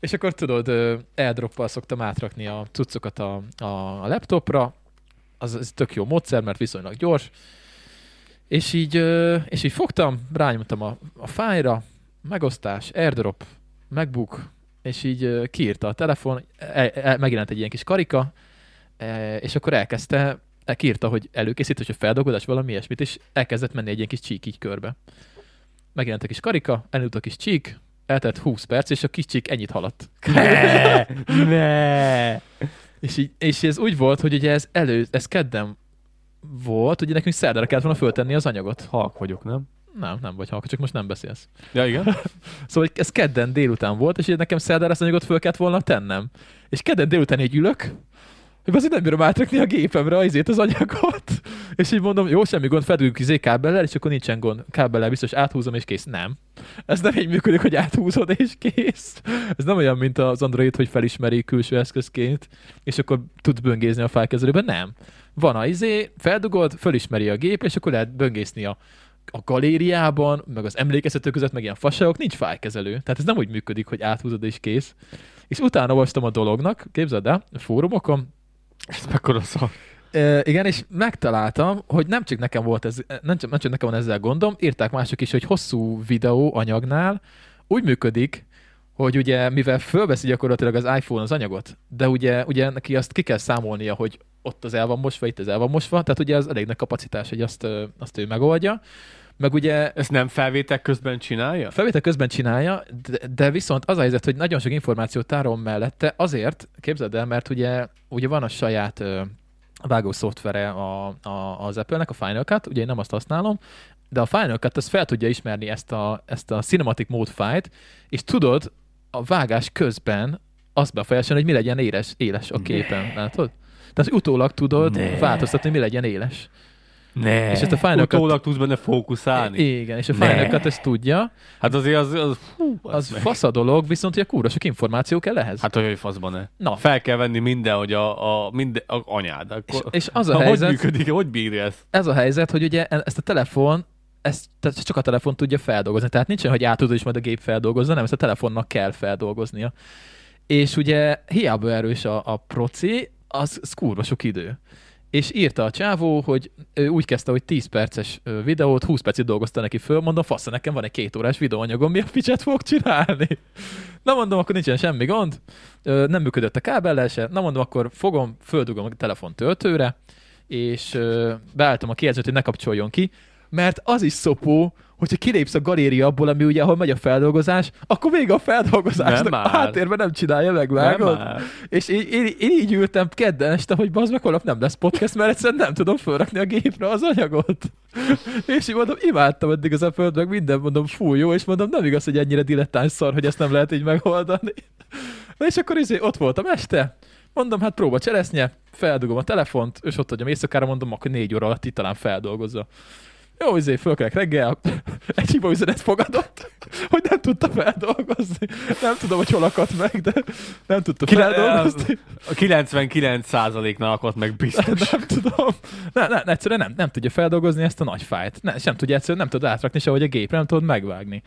És akkor tudod, airdroppal szoktam átrakni a cuccokat a, a laptopra, az, az tök jó módszer, mert viszonylag gyors, és így, és így fogtam, rányomtam a, a fájra, megosztás, airdrop, MacBook, és így kiírta a telefon, e, e, megjelent egy ilyen kis karika, e, és akkor elkezdte, e, kiírta, hogy előkészít, hogy a feldolgozás valami ilyesmit, és elkezdett menni egy ilyen kis csík így körbe. Megjelent a kis karika, elindult a kis csík, eltelt 20 perc, és a kis csík ennyit haladt. Ne! ne! És, így, és ez úgy volt, hogy ugye ez elő, ez kedden volt, ugye nekünk szerdára kellett volna föltenni az anyagot. Halk vagyok, nem? Nem, nem vagy halka, csak most nem beszélsz. Ja, igen? Szóval ez kedden délután volt, és ugye nekem szerdára ezt anyagot föl kellett volna tennem. És kedden délután így ülök, hogy azért nem bírom átrakni a gépemre azért az anyagot. És így mondom, jó, semmi gond, fedünk izé kábellel, és akkor nincsen gond. Kábellel biztos áthúzom, és kész. Nem. Ez nem így működik, hogy áthúzod, és kész. Ez nem olyan, mint az Android, hogy felismeri külső eszközként, és akkor tud böngészni a fájlkezelőben. Nem. Van a izé, feldugod, felismeri a gép, és akkor lehet böngészni a a galériában, meg az emlékeztető között, meg ilyen fasságok, nincs fájlkezelő. Tehát ez nem úgy működik, hogy áthúzod és kész. És utána olvastam a dolognak, képzeld el, a fórumokon, Ez mekkora szar. E, igen, és megtaláltam, hogy nem csak nekem volt ez, nem csak, nem csak nekem van ezzel gondom, írták mások is, hogy hosszú videó anyagnál úgy működik, hogy ugye, mivel fölveszi gyakorlatilag az iPhone az anyagot, de ugye, ugye neki azt ki kell számolnia, hogy ott az el van mosva, itt az el van mosva, tehát ugye az elég nagy kapacitás, hogy azt, azt ő megoldja. Meg ugye Ezt nem felvétel közben csinálja? felvétel közben csinálja, de, de viszont az a helyzet, hogy nagyon sok információt tárol mellette, azért, képzeld el, mert ugye, ugye van a saját ö, vágó szoftvere a, a, az Apple-nek, a Final Cut, ugye én nem azt használom, de a Final Cut az fel tudja ismerni ezt a, ezt a Cinematic Mode fájt, és tudod a vágás közben azt befolyásolni, hogy mi legyen éles, éles a képen, látod? Tehát utólag tudod Ne. változtatni, mi legyen éles. Ne. És ezt a Final Cut- Utólag tudsz benne fókuszálni? Igen, és a Cut ezt tudja, Hát azért az... az, hú, az meg. fasz a dolog, viszont ugye kurva sok információ kell ehhez. Hát olyan, hogy faszban ne. Na. Fel kell venni minden, hogy a, a, minden, a anyád. és, Akkor, és az a Na, hogy helyzet, működik, hogy bírja ezt? ez a helyzet, hogy ugye ezt a telefon, ezt, tehát csak a telefon tudja feldolgozni. Tehát nincsen, hogy át tudod is majd a gép feldolgozza, nem, ezt a telefonnak kell feldolgoznia. És ugye hiába erős a, a proci, az, az kurva sok idő. És írta a csávó, hogy ő úgy kezdte, hogy 10 perces videót, 20 percig dolgozta neki föl, mondom, fasz, nekem van egy két órás videóanyagom, mi a picset fog csinálni? Na mondom, akkor nincsen semmi gond, nem működött a kábellel se, na mondom, akkor fogom, földugom a telefon töltőre, és beálltam a kijelzőt, hogy ne kapcsoljon ki, mert az is szopó, hogyha kilépsz a galéria abból, ami ugye, ahol megy a feldolgozás, akkor vége a feldolgozásnak. Nem a háttérben nem csinálja meg, vágod? már. És én, én, én, így ültem kedden este, hogy bazd meg, holnap nem lesz podcast, mert egyszerűen nem tudom fölrakni a gépre az anyagot. És így mondom, imádtam eddig az apple meg minden mondom, fú, jó, és mondom, nem igaz, hogy ennyire dilettáns szar, hogy ezt nem lehet így megoldani. És akkor izé, ott voltam este, mondom, hát próba cseresznye, feldugom a telefont, és ott hagyom éjszakára, mondom, akkor négy óra alatt itt talán feldolgozza. Jó, izé, fölkelek reggel, egy hiba üzenet fogadott, hogy nem tudta feldolgozni. Nem tudom, hogy hol akadt meg, de nem tudta Kile- feldolgozni. A 99%-nál akadt meg biztos. Nem tudom. Ne, ne, egyszerűen nem, nem tudja feldolgozni ezt a nagy fájt. Ne, sem tudja egyszerűen, nem tud átrakni sehogy a gépre, nem tudod megvágni.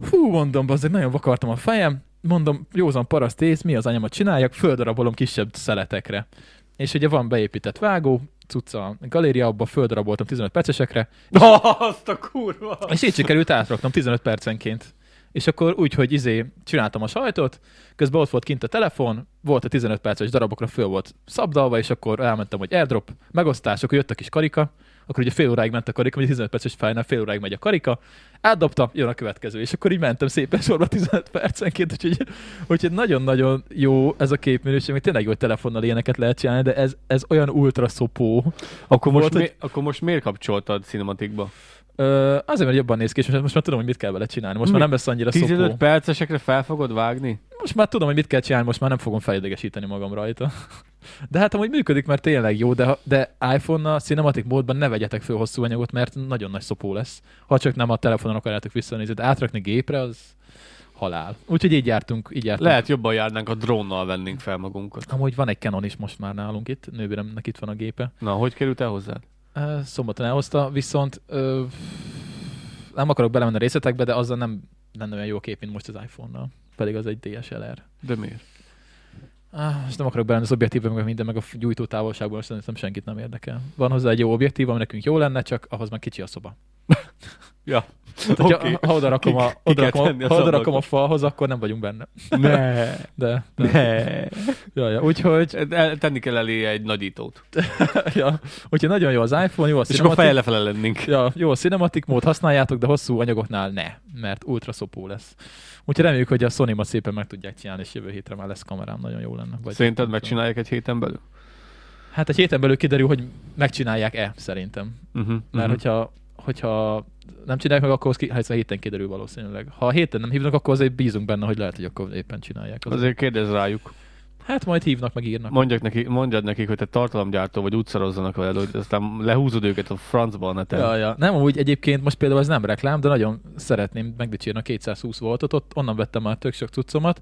Fú, mondom, bazdeg, nagyon vakartam a fejem, mondom, józan paraszt ész, mi az anyamat csináljak, földarabolom kisebb szeletekre. És ugye van beépített vágó, cucca galéria, abba földaraboltam 15 percesekre, Azt a kurva! és így sikerült átraknom 15 percenként. És akkor úgy, hogy izé csináltam a sajtot, közben ott volt kint a telefon, volt a 15 perces darabokra föl volt szabdalva, és akkor elmentem, hogy airdrop, megosztás, akkor jött a kis karika, akkor ugye fél óráig ment a karika, vagy 15 perces fájnál fél óráig megy a karika, átdobta, jön a következő, és akkor így mentem szépen sorba 15 percenként, úgyhogy, úgyhogy nagyon-nagyon jó ez a képminőség, még tényleg jó, hogy telefonnal ilyeneket lehet csinálni, de ez, ez olyan ultra szopó. Akkor most, Volt, mi, akkor most miért kapcsoltad cinematikba? Ö, azért, mert jobban néz ki, és most, már tudom, hogy mit kell vele csinálni. Most Mi? már nem lesz annyira szopó. 15 percesekre fel fogod vágni? Most már tudom, hogy mit kell csinálni, most már nem fogom felidegesíteni magam rajta. De hát amúgy működik, mert tényleg jó, de, de iPhone-nal cinematic módban ne vegyetek föl hosszú anyagot, mert nagyon nagy szopó lesz. Ha csak nem a telefonon akarjátok visszanézni, de átrakni gépre, az halál. Úgyhogy így jártunk, így jártunk. Lehet jobban járnánk, a drónnal vennénk fel magunkat. Amúgy van egy Canon is most már nálunk itt, nővéremnek itt van a gépe. Na, hogy került el hozzád? Ö, Szombaton elhozta, viszont ö, nem akarok belemenni a részletekbe, de azzal nem lenne olyan jó kép, mint most az iPhone-nal. Pedig az egy DSLR. De miért? Ah, most nem akarok belemenni az objektívbe, meg minden, meg a gyújtó távolságban, most szerintem senkit nem érdekel. Van hozzá egy jó objektív, ami nekünk jó lenne, csak ahhoz már kicsi a szoba. Ja. Tehát, Oké. ha oda rakom, a, Ki- ki oda kell rakom, tenni a ha oda rakom a falhoz, akkor nem vagyunk benne. Ne. De, de. Ne. Ja, ja. Úgyhogy, Tenni kell elé egy nagyítót. ja. Úgyhogy nagyon jó az iPhone, jó a És akkor cinematic. fejle fele lennénk. Ja, jó a cinematic mód, használjátok, de hosszú anyagoknál ne, mert ultra szopó lesz. Úgyhogy reméljük, hogy a sony szépen meg tudják csinálni, és jövő hétre már lesz kamerám, nagyon jó lenne. Vagy Szerinted megcsinálják egy héten belül? Hát egy héten belül kiderül, hogy megcsinálják-e, szerintem. Uh-huh. Mert uh-huh. hogyha, hogyha nem csinálják meg, akkor az ki, hát a héten kiderül valószínűleg. Ha a héten nem hívnak, akkor azért bízunk benne, hogy lehet, hogy akkor éppen csinálják. Azért. Azért kérdezz rájuk. Hát majd hívnak, meg írnak. Mondjak neki, mondjad nekik, hogy te tartalomgyártó vagy útszarozzanak veled, hogy aztán lehúzod őket a francba a. Ja, ja. Nem, úgy egyébként most például ez nem reklám, de nagyon szeretném megdicsérni a 220 voltot, ott onnan vettem már tök sok cuccomat,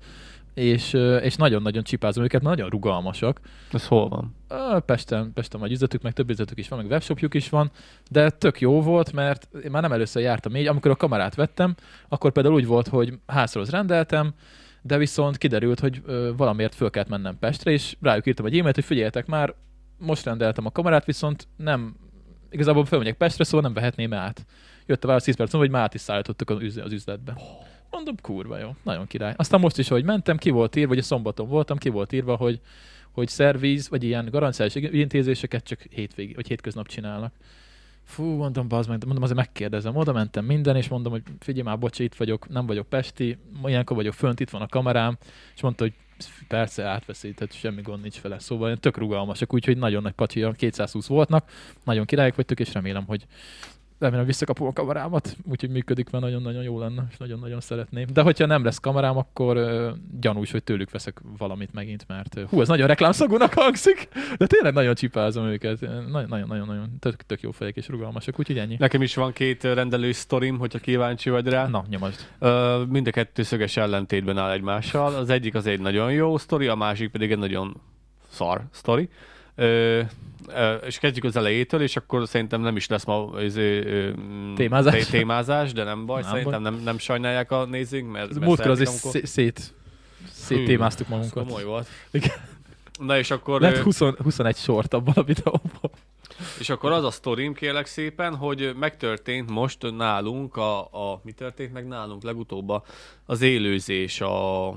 és, és nagyon-nagyon csipázom őket, mert nagyon rugalmasak. Ez hol van? Pesten, Pesten vagy üzletük, meg több üzletük is van, meg webshopjuk is van, de tök jó volt, mert én már nem először jártam így, amikor a kamerát vettem, akkor például úgy volt, hogy házhoz rendeltem, de viszont kiderült, hogy ö, valamiért föl kellett mennem Pestre, és rájuk írtam egy e-mailt, hogy figyeljetek már, most rendeltem a kamerát, viszont nem, igazából fölmegyek Pestre, szóval nem vehetném át. Jött a válasz 10 perc múlva, hogy már át is szállítottuk az üz- az üzletbe. Mondom, kurva jó, nagyon király. Aztán most is, hogy mentem, ki volt írva, vagy a szombaton voltam, ki volt írva, hogy hogy szervíz, vagy ilyen garanciális intézéseket csak hétvég, vagy hétköznap csinálnak. Fú, mondom, bazd meg, mondom, azért megkérdezem. Oda mentem minden, és mondom, hogy figyelj már, bocs, itt vagyok, nem vagyok Pesti, ilyenkor vagyok fönt, itt van a kamerám, és mondta, hogy persze átveszi, tehát semmi gond nincs vele. Szóval tök rugalmasak, úgyhogy nagyon nagy pacsi, a 220 voltnak, nagyon királyok vagytok, és remélem, hogy remélem visszakapom a kamerámat, úgyhogy működik, mert nagyon-nagyon jó lenne, és nagyon-nagyon szeretném. De hogyha nem lesz kamerám, akkor uh, gyanús, hogy tőlük veszek valamit megint, mert uh, hú, ez nagyon reklámszagúnak hangzik, de tényleg nagyon csipázom őket. Nagyon-nagyon tök, tök jó fejek és rugalmasak, úgyhogy ennyi. Nekem is van két rendelő sztorim, hogyha kíváncsi vagy rá. Na, nyomasd. Ö, mind a kettő szöges ellentétben áll egymással. Az egyik az egy nagyon jó sztori, a másik pedig egy nagyon szar sztori. Ö, ö, és kezdjük az elejétől, és akkor szerintem nem is lesz ma ez, ö, mm, Témázás. té- témázás, de nem baj, Nem szerintem nem, nem sajnálják a nézőink, mert, mert Múltkor azért amikor- szé- szét, széttémáztuk Ez magunkat. komoly volt. Na és akkor, Lett ö, 20, 21 sort abban a videóban. és akkor az a sztorim, kérlek szépen, hogy megtörtént most nálunk, a, a mi történt meg nálunk legutóbb az élőzés, a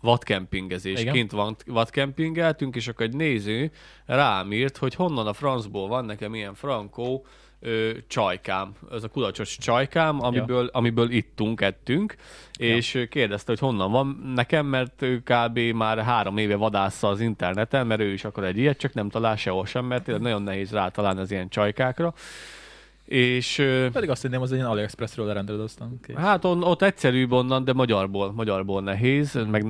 vadkempingezés. Igen. Kint van, vadkempingeltünk, és akkor egy néző rám írt, hogy honnan a francból van nekem ilyen frankó ö, csajkám, ez a kulacsos csajkám, amiből, ja. amiből ittunk, ettünk, és ja. kérdezte, hogy honnan van nekem, mert ő kb. már három éve vadásza az interneten, mert ő is akar egy ilyet, csak nem talál sehol sem, mert nagyon nehéz rátalálni az ilyen csajkákra. És, Pedig azt hinném, az egy ilyen AliExpressről lerendeled aztán. Kész. Hát on, ott egyszerűbb onnan, de magyarból, magyarból nehéz, meg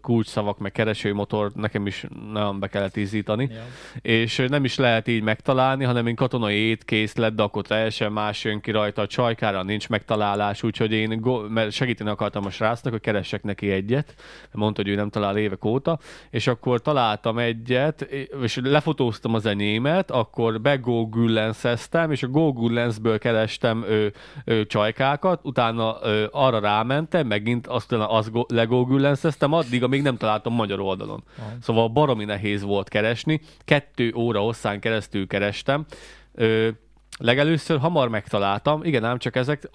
kulcsszavak, meg keresőmotor nekem is nagyon be kellett ízítani. Ja. És nem is lehet így megtalálni, hanem én katonai étkészlet, de akkor teljesen más jön ki rajta, a csajkára nincs megtalálás, úgyhogy én go- mert segíteni akartam a srácnak, hogy keressek neki egyet, mondta, hogy ő nem talál évek óta, és akkor találtam egyet, és lefotóztam az enyémet, akkor begógüllenszeztem, és a Google Lensből kerestem ö, ö, csajkákat, utána ö, arra rámentem, megint azt az legógüllenzeztem, addig, amíg nem találtam magyar oldalon. Aha. Szóval baromi nehéz volt keresni, kettő óra hosszán keresztül kerestem, ö, Legelőször hamar megtaláltam, igen, ám csak ezek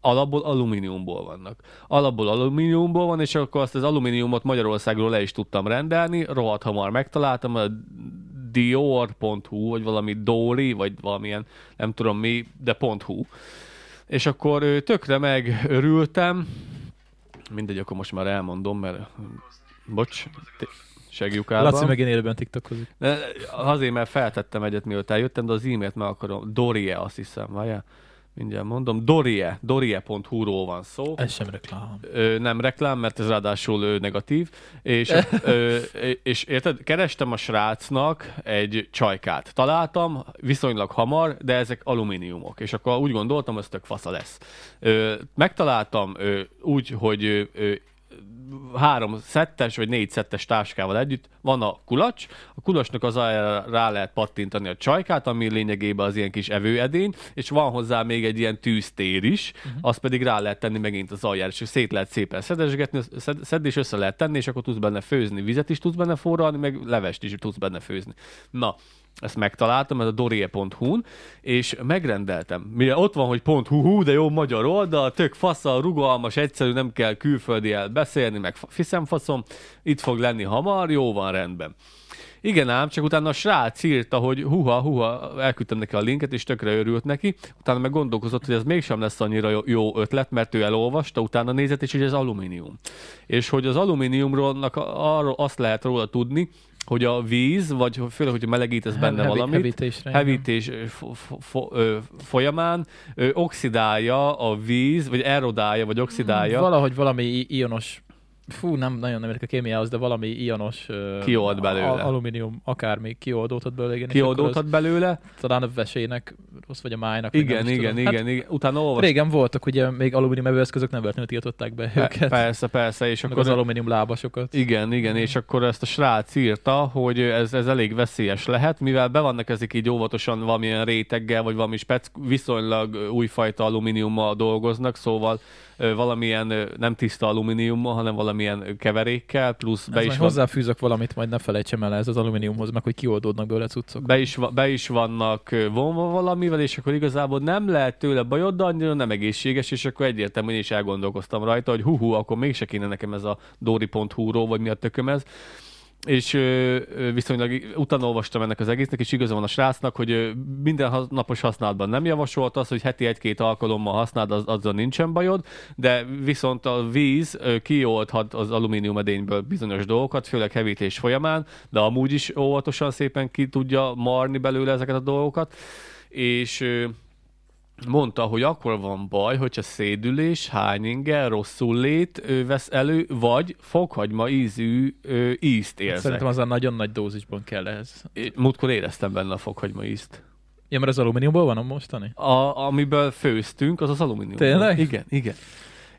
alapból alumíniumból vannak. Alapból alumíniumból van, és akkor azt az alumíniumot Magyarországról le is tudtam rendelni, rohadt hamar megtaláltam, a dior.hu, vagy valami Dori, vagy valamilyen, nem tudom mi, de .hu. És akkor tökre megörültem, mindegy, akkor most már elmondom, mert bocs, segjukában. Laci meg én élőben tiktokozik. Azért, mert feltettem egyet, mielőtt eljöttem, de az e-mailt meg akarom. Dorie, azt hiszem, várjál mindjárt mondom, Dorie, dorie.hu-ról van szó. Ez sem reklám. Ö, nem reklám, mert ez ráadásul ö, negatív. És, ö, és érted, kerestem a srácnak egy csajkát. Találtam, viszonylag hamar, de ezek alumíniumok. És akkor úgy gondoltam, ez tök fasza lesz. Ö, megtaláltam ö, úgy, hogy ö, három szettes vagy négy szettes táskával együtt van a kulacs, a kulacsnak az rá lehet pattintani a csajkát, ami lényegében az ilyen kis evőedény, és van hozzá még egy ilyen tűztér is, uh-huh. azt pedig rá lehet tenni megint az aljára, és szét lehet szépen szedesgetni, szed, szed és össze lehet tenni, és akkor tudsz benne főzni, vizet is tudsz benne forralni, meg levest is tudsz benne főzni. Na, ezt megtaláltam, ez a dorie.hu-n, és megrendeltem. Mire ott van, hogy .hu, de jó magyar oldal, tök fasza, rugalmas, egyszerű, nem kell külföldi el beszélni, meg faszom, itt fog lenni hamar, jó van, rendben. Igen ám, csak utána a srác írta, hogy huha, huha, elküldtem neki a linket, és tökre örült neki. Utána meg gondolkozott, hogy ez mégsem lesz annyira jó ötlet, mert ő elolvasta, utána nézett, és hogy ez alumínium. És hogy az alumíniumról arról azt lehet róla tudni, hogy a víz, vagy főleg, hogyha melegítesz benne Hevi, valamit, hevítésre, hevítés fo- fo- folyamán ö, oxidálja a víz, vagy erodálja, vagy oxidálja. Valahogy valami ionos fú, nem nagyon nem értek a kémiához, de valami ionos kiold belőle. A, alumínium akármi kioldódhat belőle. Igen, kioldódhat belőle. Talán a vesének rossz, vagy a májnak. Igen, igen, tudom. igen, hát, igen. Utána olvas... Régen voltak, ugye még alumínium evőeszközök nem véletlenül tiltották be Pe- őket. Persze, persze. És akkor az alumínium lábasokat. Igen, igen, és akkor ezt a srác írta, hogy ez, ez elég veszélyes lehet, mivel be vannak ezek így óvatosan valamilyen réteggel, vagy valami spec, viszonylag újfajta alumíniummal dolgoznak, szóval valamilyen nem tiszta alumíniummal, hanem valamilyen keverékkel, plusz be ez is van... hozzáfűzök valamit, majd ne felejtsem el ez az alumíniumhoz, meg hogy kioldódnak belőle cuccok. Be is, be is vannak vonva valamivel, és akkor igazából nem lehet tőle bajod, de annyira nem egészséges, és akkor egyértelműen is elgondolkoztam rajta, hogy hú, hú akkor mégse kéne nekem ez a dori.hu-ról, vagy mi a tököm ez. És viszonylag utána olvastam ennek az egésznek, és igaza van a srácnak, hogy minden napos használatban nem javasolt az, hogy heti egy-két alkalommal használd, az, azzal nincsen bajod, de viszont a víz kioldhat az alumínium edényből bizonyos dolgokat, főleg hevítés folyamán, de amúgy is óvatosan szépen ki tudja marni belőle ezeket a dolgokat, és mondta, hogy akkor van baj, hogyha szédülés, hányinge, rosszul lét ő vesz elő, vagy fokhagyma ízű ő, ízt érzek. Szerintem az a nagyon nagy dózisban kell ez. Múltkor éreztem benne a fokhagyma ízt. Ja, mert az alumíniumból van a mostani? A, amiből főztünk, az az alumínium. Tényleg? Igen, igen.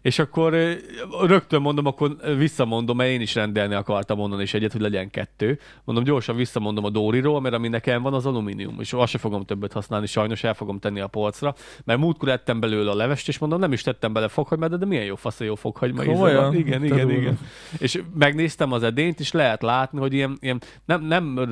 És akkor rögtön mondom, akkor visszamondom, mert én is rendelni akartam onnan is egyet, hogy legyen kettő. Mondom, gyorsan visszamondom a Dóriról, mert ami nekem van, az alumínium, és azt se fogom többet használni, sajnos el fogom tenni a polcra, mert múltkor ettem belőle a levest, és mondom, nem is tettem bele fokhagymát, de, de milyen jó fasz, jó fokhagyma íze Igen, igen, igen. És megnéztem az edényt, és lehet látni, hogy ilyen, ilyen nem, nem,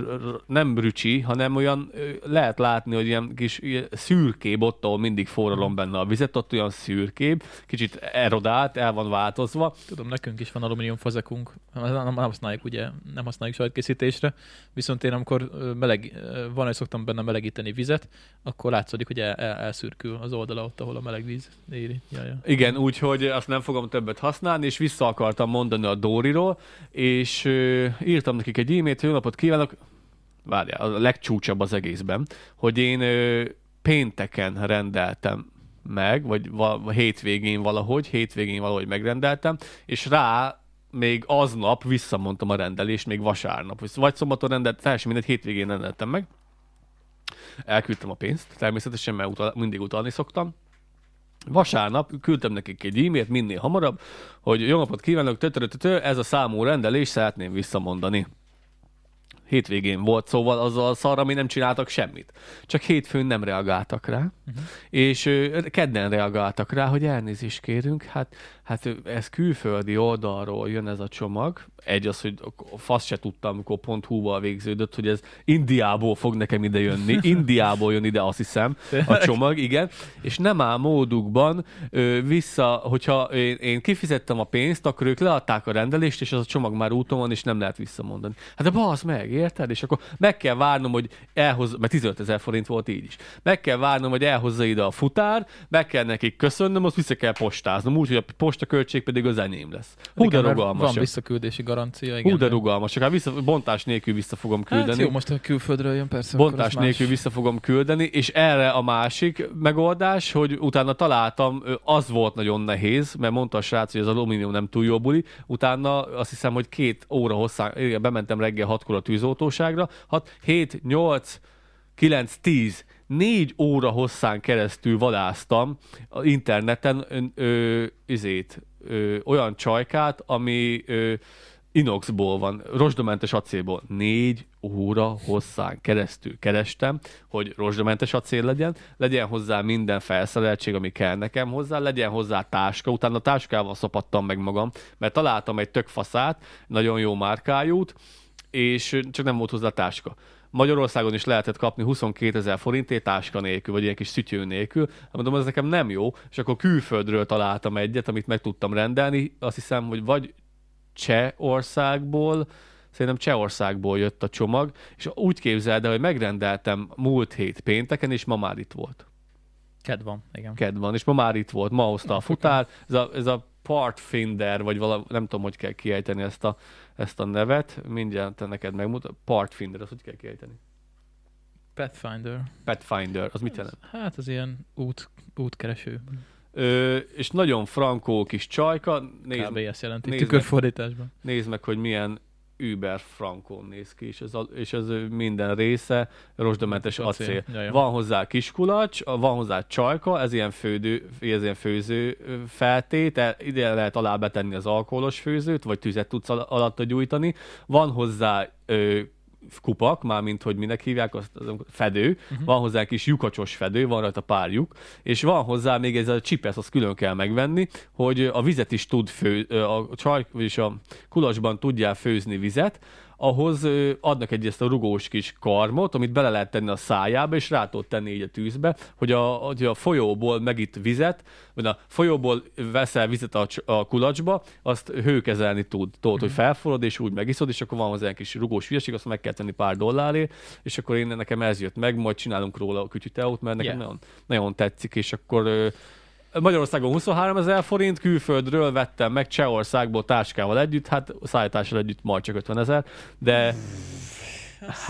nem rücsi, hanem olyan lehet látni, hogy ilyen kis ilyen szürkébb, ott, ahol mindig forralom benne a vizet, ott olyan szürkébb, kicsit erod modált, el van változva. Tudom, nekünk is van alumínium fazekunk, nem, használjuk ugye, nem használjuk sajtkészítésre, viszont én amikor meleg, van, hogy szoktam benne melegíteni vizet, akkor látszódik, hogy el, el, elszürkül az oldala ott, ahol a meleg víz éri. Ja, ja. Igen, úgyhogy azt nem fogom többet használni, és vissza akartam mondani a Dóriról, és írtam nekik egy e-mailt, jó napot kívánok, várjál, a legcsúcsabb az egészben, hogy én pénteken rendeltem meg, vagy va- hétvégén valahogy, hétvégén valahogy megrendeltem, és rá még aznap visszamondtam a rendelést, még vasárnap, vagy szombaton rendelt, teljesen mindegy, hétvégén rendeltem meg. Elküldtem a pénzt, természetesen, mert utal, mindig utalni szoktam. Vasárnap küldtem nekik egy e-mailt minél hamarabb, hogy jó napot kívánok, tötörötötö, ez a számú rendelés, szeretném visszamondani. Hétvégén volt, szóval azzal szarra mi nem csináltak semmit. Csak hétfőn nem reagáltak rá, uh-huh. és kedden reagáltak rá, hogy elnézést kérünk, hát, hát ez külföldi oldalról jön ez a csomag. Egy az, hogy fasz se tudtam, amikor pont húval végződött, hogy ez Indiából fog nekem ide jönni. Indiából jön ide, azt hiszem, a csomag, igen. És nem áll módukban ö, vissza, hogyha én, én kifizettem a pénzt, akkor ők leadták a rendelést, és az a csomag már úton van, és nem lehet visszamondani. Hát de basz meg, érted? És akkor meg kell várnom, hogy elhoz, mert 15 ezer forint volt így is. Meg kell várnom, hogy elhozza ide a futár, meg kell nekik köszönnöm, azt vissza kell postáznom, úgy, hogy a posta költség pedig az enyém lesz. Hú, de rugalmas. Van visszaküldési garancia, igen. Hú, de rugalmas. Hát vissza, bontás nélkül vissza fogom küldeni. Hát jó, most a külföldről jön persze. Bontás nélkül vissza fogom küldeni, és erre a másik megoldás, hogy utána találtam, az volt nagyon nehéz, mert mondta a srác, hogy az alumínium nem túl jó buli, utána azt hiszem, hogy két óra hosszán, igen, bementem reggel hatkor a tűzoltóságra, 6, 7, 8, 9, 10, négy óra hosszán keresztül vadáztam interneten ö, ö, izét, ö, olyan csajkát, ami ö, inoxból van, rozsdamentes acélból. Négy óra hosszán keresztül kerestem, hogy rozsdamentes acél legyen, legyen hozzá minden felszereltség, ami kell nekem hozzá, legyen hozzá táska, utána táskával szopattam meg magam, mert találtam egy tök faszát, nagyon jó márkájút, és csak nem volt hozzá táska. Magyarországon is lehetett kapni 22 ezer forintért táska nélkül, vagy ilyen kis szütyő nélkül. Mondom, ez nekem nem jó, és akkor külföldről találtam egyet, amit meg tudtam rendelni. Azt hiszem, hogy vagy Csehországból, szerintem Csehországból jött a csomag, és úgy képzeld el, hogy megrendeltem múlt hét pénteken, és ma már itt volt. Ked van, igen. Ked van, és ma már itt volt, ma hozta a futár. Ez a, ez a Partfinder, vagy vala, nem tudom, hogy kell kiejteni ezt a, ezt a nevet, mindjárt neked megmutat. Partfinder, azt hogy kell kiejteni? Pathfinder. Pathfinder, az mit jelent? Hát az ilyen út, útkereső. Ö, és nagyon frankó kis csajka, nézd, Kb. ezt jelenti. nézd meg. Tükörfordításban. nézd meg, hogy milyen Uber frankón néz ki, és ez, a, és ez minden része rozsdamentes Acél. acél. Van hozzá kiskulacs, van hozzá csajka, ez ilyen, fődő, ez ilyen főző feltét, ide lehet alá betenni az alkoholos főzőt, vagy tüzet tudsz al- alatta gyújtani. Van hozzá ö, kupak, mármint hogy minek hívják, azt, az fedő, uh-huh. van hozzá egy kis lyukacsos fedő, van rajta pár lyuk, és van hozzá még ez a csipesz, azt külön kell megvenni, hogy a vizet is tud fő, a csaj, vagyis a kulacsban tudjál főzni vizet, ahhoz adnak egy ezt a rugós kis karmot, amit bele lehet tenni a szájába, és rá tudod tenni így a tűzbe, hogy a, hogy a folyóból megitt vizet, vagy a folyóból veszel vizet a, a kulacsba, azt hőkezelni tud. Tudod, hogy felforrod, és úgy megiszod, és akkor van hozzá egy kis rugós hülyeség, azt meg kell tenni pár dollárért, és akkor én nekem ez jött meg, majd csinálunk róla a kütyüteót, mert nekem Yeah. nagyon, nagyon tetszik, és akkor Magyarországon 23 ezer forint, külföldről vettem meg Csehországból táskával együtt, hát szállítással együtt majd csak 50 ezer, de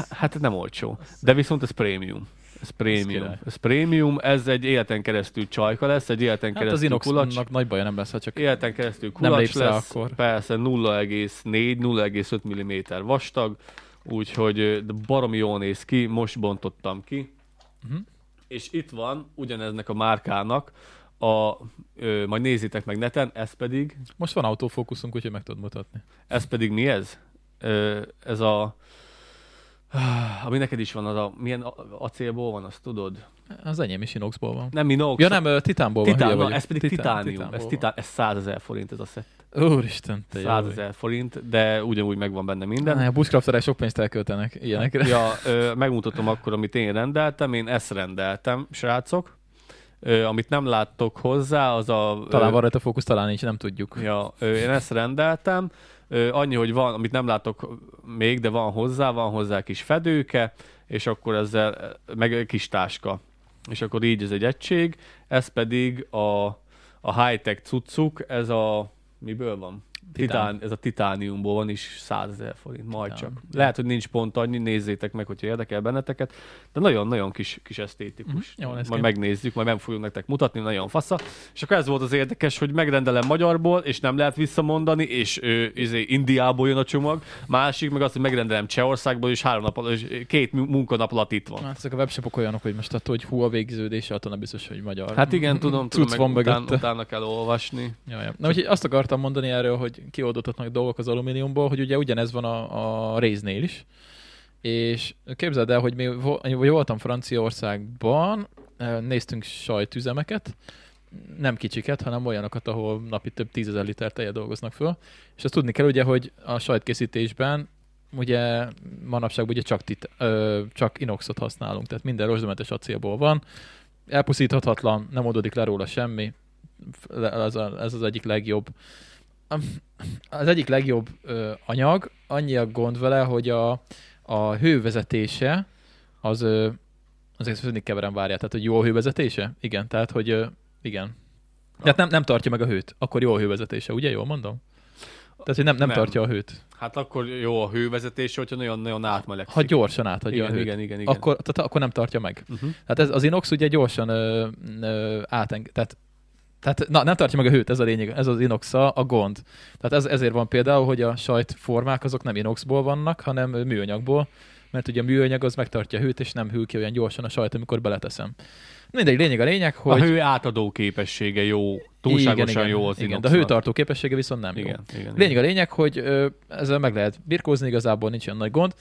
hát nem olcsó. De viszont ez prémium. Ez prémium. király. Ez prémium, ez egy életen keresztül csajka lesz, egy életen Hát az keresztül kulacs. inoxnak nagy baja nem lesz, ha csak Életen keresztül Nem kulacs rá lesz, akkor. persze 0,4-0,5 mm vastag, úgyhogy de baromi jól néz ki, most bontottam ki. Mhm. És itt van ugyaneznek a márkának, a, ö, majd nézzétek meg neten, ez pedig, most van autofókuszunk, úgyhogy meg tudod mutatni. ez pedig mi ez? Ö, ez a, ami neked is van, az a, milyen acélból van, azt tudod? Az enyém is inoxból van. Nem Minox, Ja nem, titánból van. titán, vagyok. ez pedig Titán- titánium, titánból ez, van. titán, ez 100 ezer forint ez a szett. Úristen, te 100 jó. ezer forint, de ugyanúgy megvan benne minden. Ne, a buszkrafterek sok pénzt elköltenek ilyenekre. Ja, ö, megmutatom akkor, amit én rendeltem. Én ezt rendeltem, srácok. Ö, amit nem láttok hozzá, az a... Talán van rajta fókusz, talán nincs, nem tudjuk. Ja, ö, én ezt rendeltem. Ö, annyi, hogy van, amit nem látok még, de van hozzá, van hozzá kis fedőke, és akkor ezzel, meg egy kis táska. És akkor így ez egy egység. Ez pedig a, a high-tech cuccuk, ez a... Miből van? Titán. Ez a titániumból van is 100 ezer forint, majd Titán. csak. Lehet, hogy nincs pont annyi, nézzétek meg, hogyha érdekel benneteket, de nagyon-nagyon kis, kis esztétikus. Mhm, jól néz majd megnézzük, majd meg fogjuk nektek mutatni, nagyon fasza. És akkor ez volt az érdekes, hogy megrendelem magyarból, és nem lehet visszamondani, és ö, izé, Indiából jön a csomag. Másik meg az, hogy megrendelem Csehországból, és három nap alatt, és két mu- munkanap alatt itt van. Hát ezek a webshopok olyanok, hogy most attól, hogy hú a végződése, attól nem biztos, hogy magyar. Hát igen, tudom, tudom, meg van után, utána kell olvasni. Ja, ja. Na, úgyhogy azt akartam mondani erről, hogy kioldottatnak dolgok az alumíniumból, hogy ugye ugyanez van a, a réznél is. És képzeld el, hogy mi voltam Franciaországban, néztünk sajtüzemeket, nem kicsiket, hanem olyanokat, ahol napi több tízezer liter tejet dolgoznak föl. És azt tudni kell ugye, hogy a sajtkészítésben ugye manapság ugye csak, tit, ö, csak inoxot használunk, tehát minden rozsdamentes acélból van, elpusztíthatatlan, nem oldódik le róla semmi, ez, a, ez az egyik legjobb az egyik legjobb ö, anyag, annyi a gond vele, hogy a, a hővezetése az ö, azért mindig keverem várját, tehát hogy jó a hővezetése? Igen, tehát hogy ö, igen. Tehát nem, nem tartja meg a hőt, akkor jó a hővezetése, ugye? Jól mondom? Tehát, hogy nem, nem, Nem. tartja a hőt. Hát akkor jó a hővezetés, hogyha nagyon-nagyon átmelegszik. Ha gyorsan átadja igen, a hőt, igen, igen, igen. Akkor, tehát akkor nem tartja meg. Uh-huh. Tehát ez, az inox ugye gyorsan ö, ö, áteng... Tehát, tehát na, nem tartja meg a hőt, ez a lényeg, ez az inox a, gond. Tehát ez, ezért van például, hogy a sajtformák azok nem inoxból vannak, hanem műanyagból, mert ugye a műanyag az megtartja a hőt, és nem hűl ki olyan gyorsan a sajt, amikor beleteszem. Mindegy, lényeg a lényeg, hogy... A hő átadó képessége jó, túlságosan jó az igen, de a hőtartó képessége viszont nem jó. Igen, igen, Lényeg a lényeg, hogy ö, ezzel meg lehet birkózni, igazából nincs olyan nagy gond.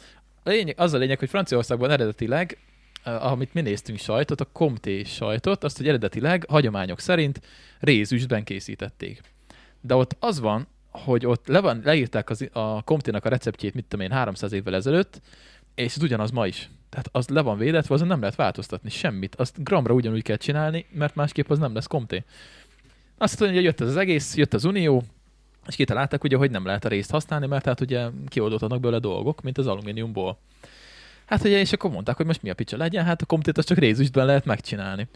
A lényeg, az a lényeg, hogy Franciaországban eredetileg, amit mi néztünk sajtot, a Comté sajtot, azt, hogy eredetileg hagyományok szerint rézüstben készítették. De ott az van, hogy ott le van, leírták az, a Comténak a receptjét, mit tudom én, 300 évvel ezelőtt, és ez ugyanaz ma is. Tehát az le van védetve, azon nem lehet változtatni semmit. Azt gramra ugyanúgy kell csinálni, mert másképp az nem lesz Comté. Azt mondja, hogy jött az egész, jött az Unió, és kitalálták ugye, hogy nem lehet a részt használni, mert hát ugye kioldódhatnak belőle dolgok, mint az alumíniumból. Hát ugye, és akkor mondták, hogy most mi a picsa legyen, hát a komtét azt csak rézüstben lehet megcsinálni.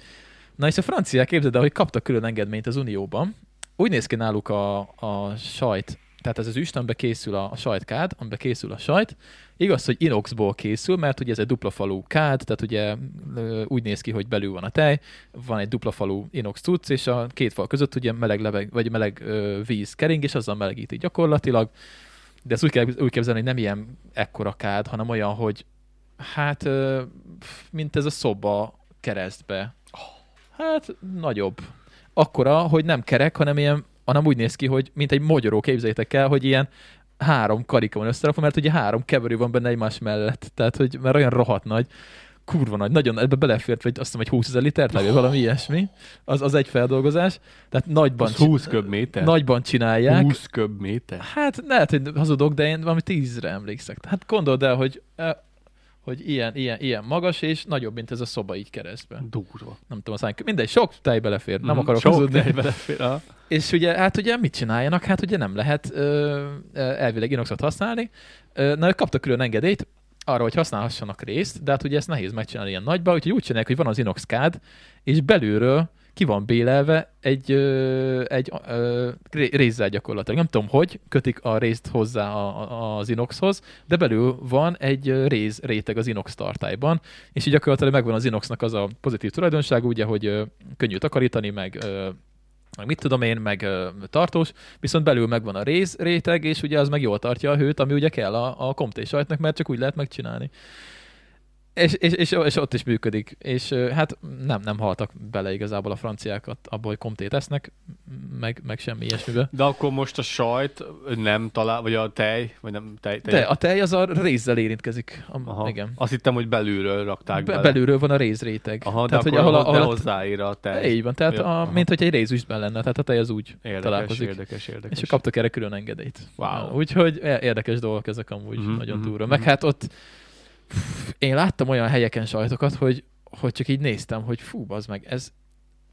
Na és a franciák képzeld el, hogy kaptak külön engedményt az Unióban. Úgy néz ki náluk a, a sajt, tehát ez az üst, amiben készül a, a sajtkád, amiben készül a sajt. Igaz, hogy inoxból készül, mert ugye ez egy dupla falú kád, tehát ugye úgy néz ki, hogy belül van a tej, van egy dupla falú inox cucc, és a két fal között ugye meleg, leveg, vagy meleg ö, víz kering, és azzal melegíti gyakorlatilag. De ezt úgy kell úgy képzelni, hogy nem ilyen ekkora kád, hanem olyan, hogy hát mint ez a szoba keresztbe. Hát nagyobb. Akkora, hogy nem kerek, hanem ilyen, hanem úgy néz ki, hogy mint egy mogyoró, képzeljétek el, hogy ilyen három karika van összerakva, mert ugye három keverő van benne egymás mellett. Tehát, hogy mert olyan rohadt nagy, kurva nagy, nagyon, ebbe belefért, vagy azt hiszem, egy 20 ezer liter, vagy valami ilyesmi. Az, az egy feldolgozás. Tehát nagyban, Az 20 köbméter? nagyban csinálják. 20 köbméter? Hát lehet, hogy hazudok, de én valami tízre emlékszek. Hát gondold el, hogy, hogy ilyen, ilyen, ilyen magas, és nagyobb, mint ez a szoba így keresztbe. Durva. Nem tudom, aztán mindegy, sok tej belefér, nem Mhm, akarok Sok hazudni. tej belefér. aha. És ugye, hát ugye mit csináljanak? Hát ugye nem lehet ö, elvileg inoxot használni. Na, kaptak külön engedélyt arra, hogy használhassanak részt, de hát ugye ezt nehéz megcsinálni ilyen nagyba, úgyhogy úgy csinálják, hogy van az inox kád, és belülről ki van bélelve egy, ö, egy ö, ré- rézzel gyakorlatilag. Nem tudom, hogy kötik a részt hozzá a, a, az inoxhoz, de belül van egy réz réteg az inox tartályban, és így gyakorlatilag megvan az inoxnak az a pozitív tulajdonság, ugye, hogy ö, könnyű takarítani, meg ö, meg mit tudom én, meg ö, tartós, viszont belül megvan a réz réteg, és ugye az meg jól tartja a hőt, ami ugye kell a, a komté sajtnak, mert csak úgy lehet megcsinálni. És, és, és, és, ott is működik. És hát nem, nem haltak bele igazából a franciákat abba, hogy komtét esznek, meg, meg semmi ilyesmibe. De akkor most a sajt nem talál, vagy a tej, vagy nem tej, tej. De a tej az a rézzel érintkezik. A, Aha. Igen. Azt hittem, hogy belülről rakták Be, bele. belülről van a rézréteg. Aha, de tehát, akkor hogy ahol, ahol, ahol, de a- tej. így van, tehát Ja, a, aha. mint hogy egy rézüstben lenne, tehát a tej az úgy Érdekes, találkozik. érdekes, érdekes. És kaptak erre külön engedélyt. Wow. Úgyhogy é- érdekes dolgok ezek amúgy, Mhm, uh-huh, nagyon mhm, durva. mhm. Meg hát ott én láttam olyan helyeken sajtokat, hogy, hogy csak így néztem, hogy fú, az meg, ez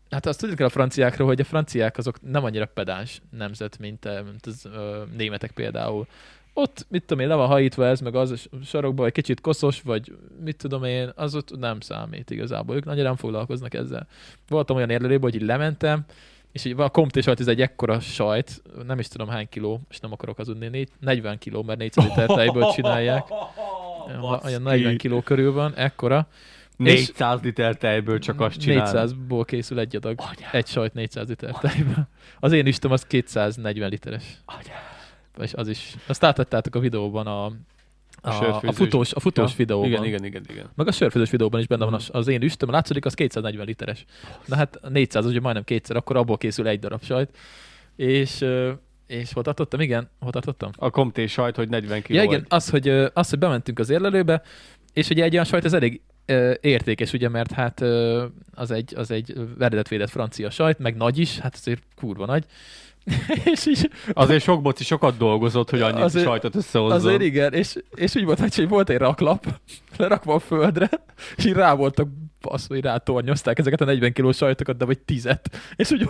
Hát azt tudjuk el a franciákról, hogy a franciák azok nem annyira pedáns nemzet, mint, eh, mint az ö, németek például. Ott, mit tudom én, le van hajítva ez, meg az a sarokba, vagy kicsit koszos, vagy mit tudom én, az ott nem számít igazából. Ők nagyon nem foglalkoznak ezzel. Voltam olyan érlelőben, hogy így lementem, és így van a Comté sajt, ez egy ekkora sajt, nem is tudom hány kiló, és nem akarok hazudni, négy- 40 kiló, mert 400 liter tejből csinálják. Olyan 40 kiló körül van, ekkora. 400 liter tejből csak azt csinál. 400-ból készül egy adag. Egy sajt 400 liter tejből. Az én istom az 240 literes. És az is. Azt átadtátok a videóban a, a, a, sörfőzős. futós, a futós Ja, videóban. Igen, igen, igen, igen. Meg a sörfőzős videóban is benne van az, az én üstöm, látszik, az 240 literes. Na hát 400, az ugye majdnem kétszer, akkor abból készül egy darab sajt. És, és hol tartottam? Igen, hol tartottam? A komté sajt, hogy 40 kiló. Ja, igen, az hogy, az, hogy bementünk az érlelőbe, és ugye egy olyan sajt, ez elég értékes, ugye, mert hát az egy, az egy eredetvédett francia sajt, meg nagy is, hát azért kurva nagy. és így, Azért sok boci sokat dolgozott, hogy annyit Azért- sajtot összehozzon. azért igen, és, és úgy volt, hogy volt egy raklap, lerakva a földre, és így rá voltak basz, hogy rátornyozták ezeket a 40 kilós sajtokat, de vagy tizet. És úgy,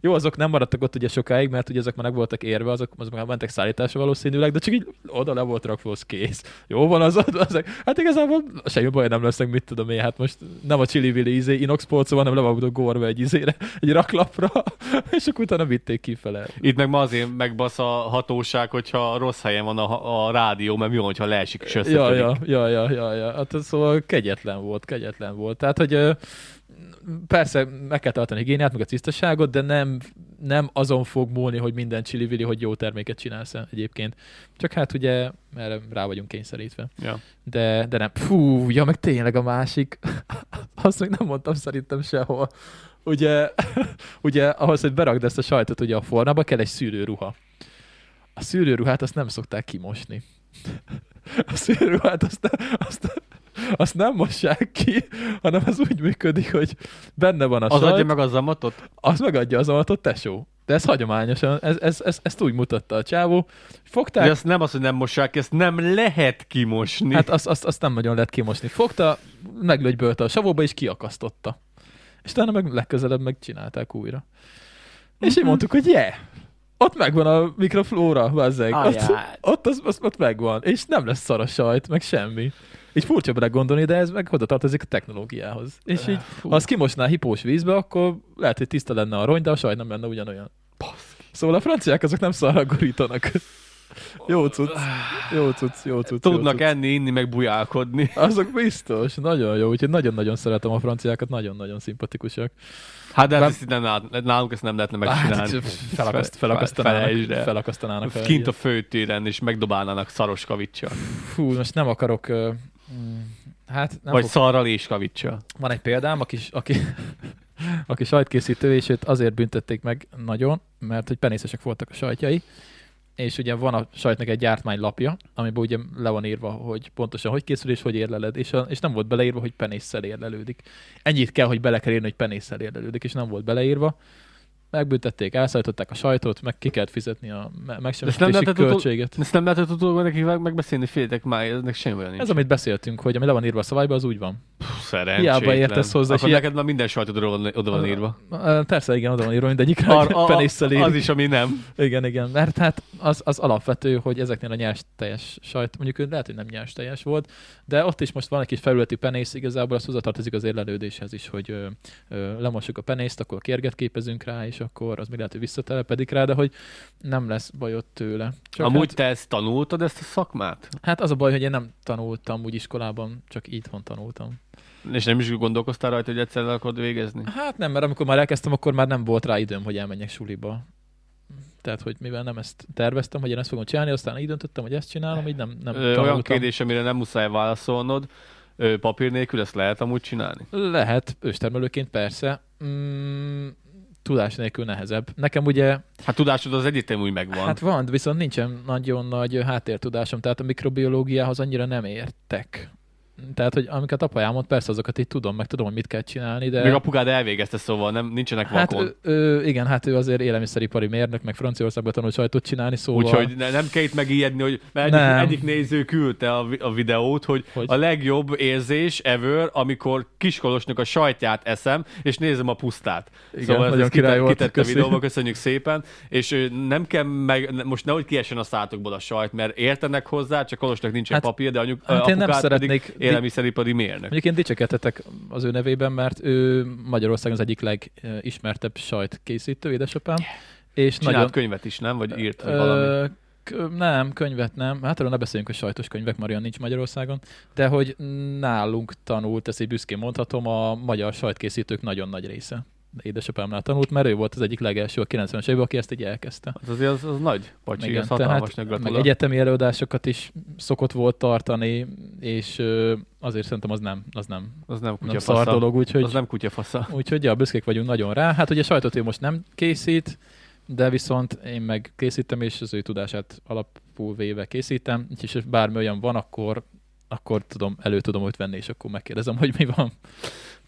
jó, azok nem maradtak ott ugye sokáig, mert ugye ezek már meg voltak érve, azok, azok már mentek szállításra valószínűleg, de csak így oda le volt rakva, az kész. Jó van az, az, hát igazából semmi baj nem lesznek, mit tudom én, hát most nem a Chili Willy izé, inox polcon, hanem le van gorva egy izére, egy raklapra, és akkor utána vitték kifele. Itt meg ma azért megbasz a hatóság, hogyha rossz helyen van a, a rádió, mert mi van, hogyha leesik és Ja, összetörik. ja, ja, ja, ja, ja. Hát ez szóval kegyetlen volt, kegyetlen volt. Tehát, hogy ö, persze meg kell tartani higiéniát, meg a tisztaságot, de nem, nem azon fog múlni, hogy minden csili hogy jó terméket csinálsz egyébként. Csak hát ugye erre rá vagyunk kényszerítve. Ja. De, de nem. Fú, ja, meg tényleg a másik. Azt még nem mondtam szerintem sehol. Ugye, ugye ahhoz, hogy berakd ezt a sajtot ugye a formába, kell egy szűrőruha. A szűrőruhát azt nem szokták kimosni. A szűrőruhát azt, azt, azt nem mossák ki, hanem az úgy működik, hogy benne van a Az sajt, adja meg a zamatot? az megadja az amatot, tesó. De ez hagyományosan, ez, ez, ez, ezt úgy mutatta a csávó. Fogták, De ezt nem az, hogy nem mossák, ezt nem lehet kimosni. Hát azt, azt, azt nem nagyon lehet kimosni. Fogta, meglögybölte a savóba, és kiakasztotta. És utána meg legközelebb megcsinálták újra. És így mondtuk, hogy yeah, ott megvan a mikroflóra, bazzeg. Ott, ott, az, az, ott megvan. És nem lesz szar a sajt, meg semmi. Így furcsa belegondolni, de ez meg oda tartozik a technológiához. És így, ha azt kimosná hipós vízbe, akkor lehet, hogy tiszta lenne a rony, de a sajt nem lenne ugyanolyan. Szóval a franciák azok nem szarra gurítanak. Jó cucc, jó cucc, jó cucc. jó Tudnak cucc. enni, inni, meg bujálkodni. Azok biztos, nagyon jó, úgyhogy nagyon-nagyon szeretem a franciákat, nagyon-nagyon szimpatikusak. Hát de Nem- hát ezt nem, nálunk ezt nem lehetne megcsinálni. Hát, felakaszt, Fel- felakasztanának, felakasztanának fel. Kint a főtéren, és megdobálnának szaros kavicsal. Fú, most nem akarok... mm, Hát nem Vagy fog... szarral és kavicsal. Van egy példám, aki, aki, aki sajtkészítő, és őt azért büntették meg nagyon, mert hogy penészesek voltak a sajtjai, és ugye van a sajtnak egy gyártmánylapja, amiben ugye le van írva, hogy pontosan hogy készül és hogy érleled, és, a, és nem volt beleírva, hogy penésszel érlelődik. Ennyit kell, hogy bele kell írni, hogy penésszel érlelődik, és nem volt beleírva. Megbüntették, elszállították a sajtot, meg ki kellett fizetni a megsemmisítési utol- költséget. Ezt nem lehetett utólag neki meg- megbeszélni, féltek már, ennek semmi olyan nincs. Ez, amit beszéltünk, hogy ami le van írva a szabályba, az úgy van. Szerencsétlen. hiába értesz hozzá, Akkor hiá- neked már minden sajtod oda van, oda van írva. Persze, igen, oda van írva a, penésszel az is, ami nem. Igen, igen, mert hát az, az alapvető, hogy ezeknél a nyers teljes sajt, mondjuk ő lehet, hogy nem nyers teljes volt, de ott is most van egy kis felületi penész, igazából az hozzatartozik az érlelődéshez is, hogy ö, ö, lemossuk a penészt, akkor kérget képezünk rá, és akkor az mi lehet, hogy visszatelepedik rá, de hogy nem lesz baj ott tőle. Csak Amúgy hát, te ezt tanultad, ezt a szakmát? hát, az a baj, hogy én nem tanultam úgy iskolában, csak itthon tanultam. És nem is gondolkoztál rajta, hogy egyszer el akarod végezni? Hát nem, mert amikor már elkezdtem, akkor már nem volt rá időm, hogy elmenjek suliba. Tehát, hogy mivel nem ezt terveztem, hogy én ezt fogom csinálni, aztán így döntöttem, hogy ezt csinálom, így nem, nem Ö, olyan kérdés, amire nem muszáj válaszolnod, ö, papír nélkül ezt lehet amúgy csinálni? Lehet, őstermelőként persze. Mm, tudás nélkül nehezebb. Nekem ugye, Hát tudásod az egyetem úgy megvan. hát van, viszont nincsen nagyon nagy háttértudásom, tehát a mikrobiológiához annyira nem értek. Tehát, hogy amiket apa elmond, persze azokat így tudom, meg tudom, hogy mit kell csinálni, de... Még apukád elvégezte, szóval nem, nincsenek Hát vakon. ő, ő, igen, hát ő azért élelmiszeripari mérnök, meg Franciaországban tanult sajtot csinálni, szóval... Úgyhogy ne, nem kell itt megijedni, hogy mert Nem. egyik, egyik néző küldte a, a videót, hogy, Hogy? a legjobb érzés ever, amikor kiskolosnak a sajtját eszem, és nézem a pusztát. Igen, szóval nagyon ez király kitett, volt, kitette a videóba, köszönjük szépen, és nem kell meg, most nehogy kiessen a szátokból a sajt, mert értenek hozzá, csak Kolosnak nincsen Hát- papír, de anyuk, hát én nem szeretnék- élelmiszeripari mérnök. Mondjuk én dicsekedhetek az ő nevében, mert ő Magyarországon az egyik legismertebb sajtkészítő, édesapám. És Csinált nagyon, könyvet is, nem? Vagy írt, vagy valami. Nem, könyvet nem. Hát arról ne beszéljünk, hogy sajtos könyvek, már olyan nincs Magyarországon. De hogy nálunk tanult, ezt így büszkén mondhatom, a magyar sajtkészítők nagyon nagy része. De édesapámnál tanult, mert ő volt az egyik legelső a 90-es években, aki ezt így elkezdte. Az azért az, az nagy, pacsi, Igen, az hatalmas, tehát meg egyetemi előadásokat is szokott volt tartani, és ö, azért szerintem az nem, az nem, Az nem nem szar dolog, úgyhogy Az nem kutyafasza. Úgyhogy ja, büszkék vagyunk nagyon rá. Hát ugye sajtot ő most nem készít, de viszont én meg készítem, és az ő tudását alapul véve készítem, és ha bármi olyan van, akkor akkor tudom, elő tudom őt venni, és akkor megkérdezem, hogy mi van.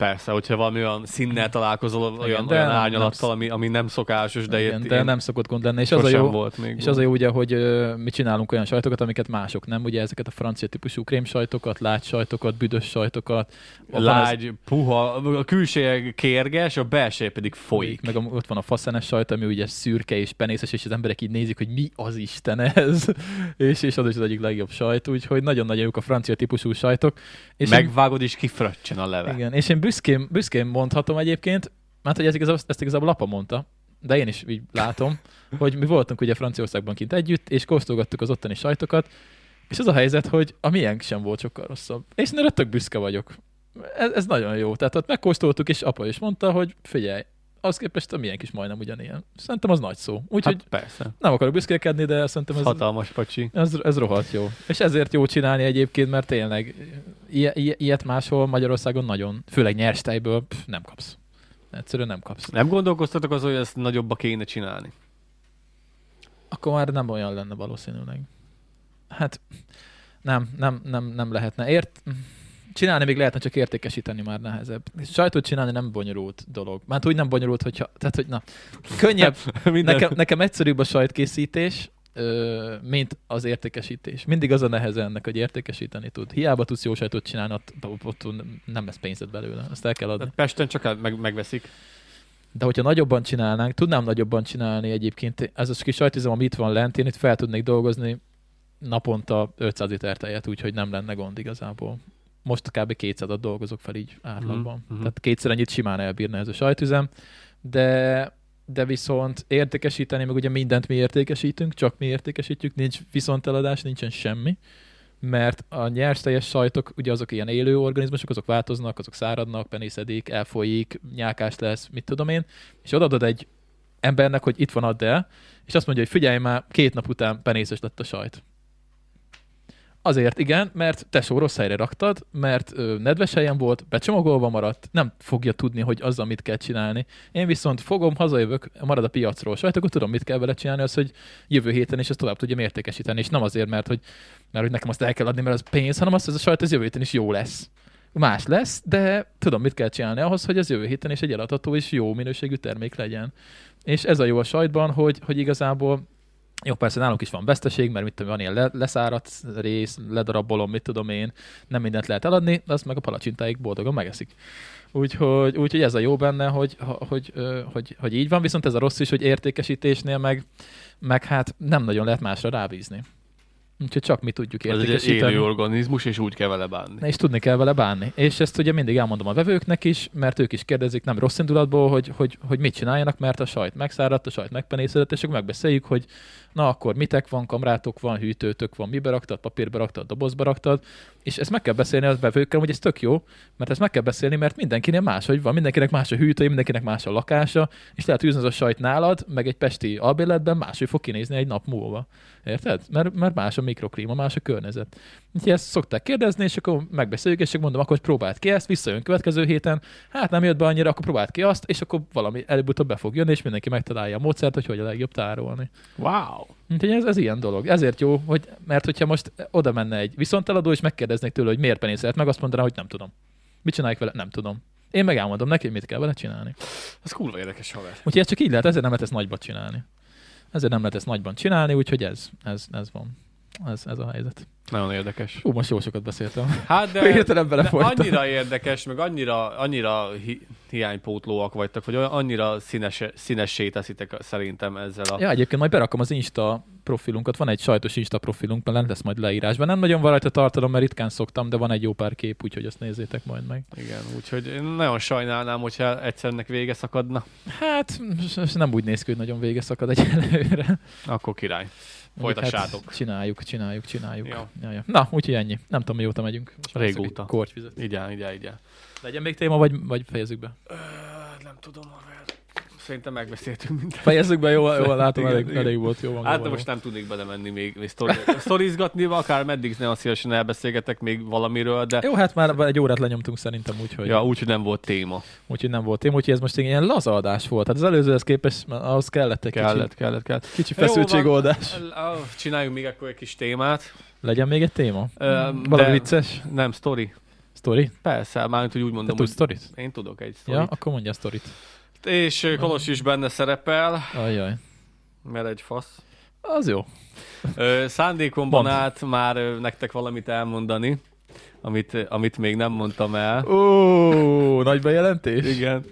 Persze, hogyha valami olyan színnel találkozol, olyan, Igen, de olyan nem- árnyalattal, nem- ami, ami nem szokásos, de, Igen, de nem szokott gond lenni. És az a jó, volt még. és az a jó ugye, hogy ö, mi csinálunk olyan sajtokat, amiket mások nem, ugye ezeket a francia típusú krémsajtokat, lágysajtokat, büdös sajtokat. Van az- Lágy, puha, a külső kérges, a belső pedig folyik. Meg a, ott van a faszenes sajt, ami ugye szürke és penészes, és az emberek így nézik, hogy mi az Isten ez, és, és az is az egyik legjobb sajt, úgyhogy nagyon-nagyon jók a francia típusú sajtok. És Megvágod és kifröccsen a leve. igen, és én büszkén, büszkén mondhatom egyébként, mert hogy ez igazából, ezt igazából Lapa mondta, de én is így látom, hogy mi voltunk ugye Franciaországban kint együtt, és kóstolgattuk az ottani sajtokat, és az a helyzet, hogy a miénk sem volt sokkal rosszabb. És én tök büszke vagyok. Ez, ez nagyon jó. Tehát ott megkóstoltuk, és apa is mondta, hogy figyelj, az képest a miénk is majdnem ugyanilyen. Szerintem az nagy szó. Úgyhogy Hát persze. nem akarok büszkélkedni, de szerintem ez, hatalmas pacsi. ez, ez rohadt jó. És ezért jó csinálni egyébként, mert tényleg i- i- ilyet máshol Magyarországon nagyon, főleg nyers tejből pff, nem kapsz. Egyszerűen nem kapsz. Nem gondolkoztatok az, hogy ezt nagyobba kéne csinálni? Akkor már nem olyan lenne valószínűleg. Hát nem, nem, nem, nem lehetne. Ért, csinálni még lehetne, csak értékesíteni már nehezebb. Sajtot csinálni nem bonyolult dolog. Már úgy nem bonyolult, hogyha, tehát hogy na, könnyebb, nekem, nekem egyszerűbb a sajtkészítés, mint az értékesítés. Mindig az a neheze ennek, hogy értékesíteni tud. Hiába tudsz jó sajtot csinálni, ott, ott, nem lesz pénzed belőle. Azt el kell adni. Tehát Pesten csak el- meg, megveszik. De hogyha nagyobban csinálnánk, tudnám nagyobban csinálni egyébként. Ez a kis sajtüzem, ami itt van lent, én itt fel tudnék dolgozni naponta 500 liter tejet, úgyhogy nem lenne gond igazából. Most kb. 200-at dolgozok fel így átlagban. Mhm, mhm. Tehát kétszer ennyit simán elbírna ez a sajtüzem, de, de viszont értékesíteni, meg ugye mindent mi értékesítünk, csak mi értékesítjük, nincs viszonteladás, nincsen semmi, mert a nyers teljes sajtok, ugye azok ilyen élő organizmusok, azok változnak, azok száradnak, penészedik, elfolyik, nyákás lesz, mit tudom én, és odaadod egy embernek, hogy itt van, add el, és azt mondja, hogy figyelj már, két nap után penészes lett a sajt. Azért igen, mert tesó rossz helyre raktad, mert ö, nedves helyen volt, becsomagolva maradt, nem fogja tudni, hogy azzal mit kell csinálni. Én viszont fogom, hazajövök, marad a piacról sajt, akkor tudom, mit kell vele csinálni, az, hogy jövő héten is ezt tovább tudjam értékesíteni, és nem azért, mert hogy, mert hogy nekem azt el kell adni, mert az pénz, hanem azt, hogy ez a sajt az jövő héten is jó lesz. Más lesz, de tudom, mit kell csinálni ahhoz, hogy az jövő héten is egy eladható és jó minőségű termék legyen. És ez a jó a sajtban, hogy, hogy igazából jó, persze nálunk is van veszteség, mert mit tudom, van ilyen le, leszáradt rész, ledarabolom, mit tudom én, nem mindent lehet eladni, de azt meg a palacsintáig boldogan megeszik. Úgyhogy, úgyhogy ez a jó benne, hogy, hogy, hogy, hogy, így van, viszont ez a rossz is, hogy értékesítésnél meg, meg hát nem nagyon lehet másra rábízni. Úgyhogy csak mi tudjuk Ez egy értékesíteni. élő organizmus, és úgy kell vele bánni. És tudni kell vele bánni. És ezt ugye mindig elmondom a vevőknek is, mert ők is kérdezik, nem rossz indulatból, hogy, hogy, hogy mit csináljanak, mert a sajt megszáradt, a sajt megpenészedett, és akkor megbeszéljük, hogy na akkor mitek van, kamrátok van, hűtőtök van, mibe raktad, papírba raktad, dobozba raktad, és ezt meg kell beszélni a vevőkkel, hogy ez tök jó, mert ezt meg kell beszélni, mert mindenkinél máshogy van, mindenkinek más a hűtője, mindenkinek más a lakása, és lehet, hogy az a sajt nálad, meg egy pesti albérletben máshogy fog kinézni egy nap múlva. Érted? Mert, mert más a mikroklíma, más a környezet. Úgyhogy ezt szokták kérdezni, és akkor megbeszéljük, és akkor mondom, akkor próbáld ki ezt, visszajön következő héten, hát nem jött be annyira, akkor próbáld ki azt, és akkor valami előbb-utóbb be fog jönni, és mindenki megtalálja a módszert, hogy hogy a legjobb tárolni. Wow! Úgyhogy ez, ez ilyen dolog. Ezért jó, hogy, mert hogyha most oda menne egy viszonteladó, és megkérdeznék tőle, hogy miért penészelt meg, azt mondaná, hogy nem tudom. Mit csinálják vele? Nem tudom. Én meg elmondom neki, hogy mit kell vele csinálni. Ez kurva érdekes haver. Úgyhogy ez csak így lehet, ezért nem lehet ezt nagyban csinálni. Ezért nem lehet ezt nagyban csinálni, úgyhogy ez, ez, ez van. Ez, ez a helyzet. Nagyon érdekes. Ú, most jó sokat beszéltem. Hát de, Hirtelen de annyira érdekes, meg annyira, annyira hi- hiánypótlóak vagytok, hogy annyira színes, színessé teszitek szerintem ezzel a... Ja, egyébként majd berakom az Insta profilunkat, van egy sajtos Insta profilunk, mert lesz majd leírásban. Nem nagyon van rajta tartalom, mert ritkán szoktam, de van egy jó pár kép, úgyhogy azt nézzétek majd meg. Igen, úgyhogy én nagyon sajnálnám, hogyha egyszernek vége szakadna, Hát, nem úgy néz ki, hogy nagyon vége szakad egyelőre. akkor király. Mondjuk, Folytassátok. Hát, csináljuk, csináljuk, csináljuk. Ja. Ja, ja. Na, úgyhogy ennyi. Nem tudom, mióta megyünk. Régóta. áll, így áll, így áll. Legyen még téma, vagy, vagy fejezzük be? Ö, nem tudom, haver. Szerintem megbeszéltünk mindent. Fejezzük be, jól, jól látom, Igen, elég, igen. elég volt, jó van. Hát jó de most nem tudnék belemenni még, még sztori, sztorizgatni, akár meddig nagyon szívesen elbeszélgetek még valamiről, de Jó, hát már egy órát lenyomtunk szerintem, úgyhogy, ja, úgyhogy nem volt téma. úgyhogy nem volt téma, úgyhogy ez most egy ilyen laza adás volt. Hát az előzőhez képest már ahhoz kellett egy Kellett, kicsi, kellett, kellett. kicsi Jó feszültségoldás. Csináljunk még akkor egy kis témát. Legyen még egy téma? Ö, Valami de- vicces? Nem, sztori. Sztori? Persze, mármint, hogy úgy Te mondom, tudsz hogy sztorit? én tudok egy Ja, sztorit. akkor mondja a sztorit. És Kolos is benne szerepel, Ajaj. mert egy fasz. Az jó. Ö, Szándékomban Mondd. át már nektek valamit elmondani, amit, amit még nem mondtam el. Ó, nagy bejelentés? Igen.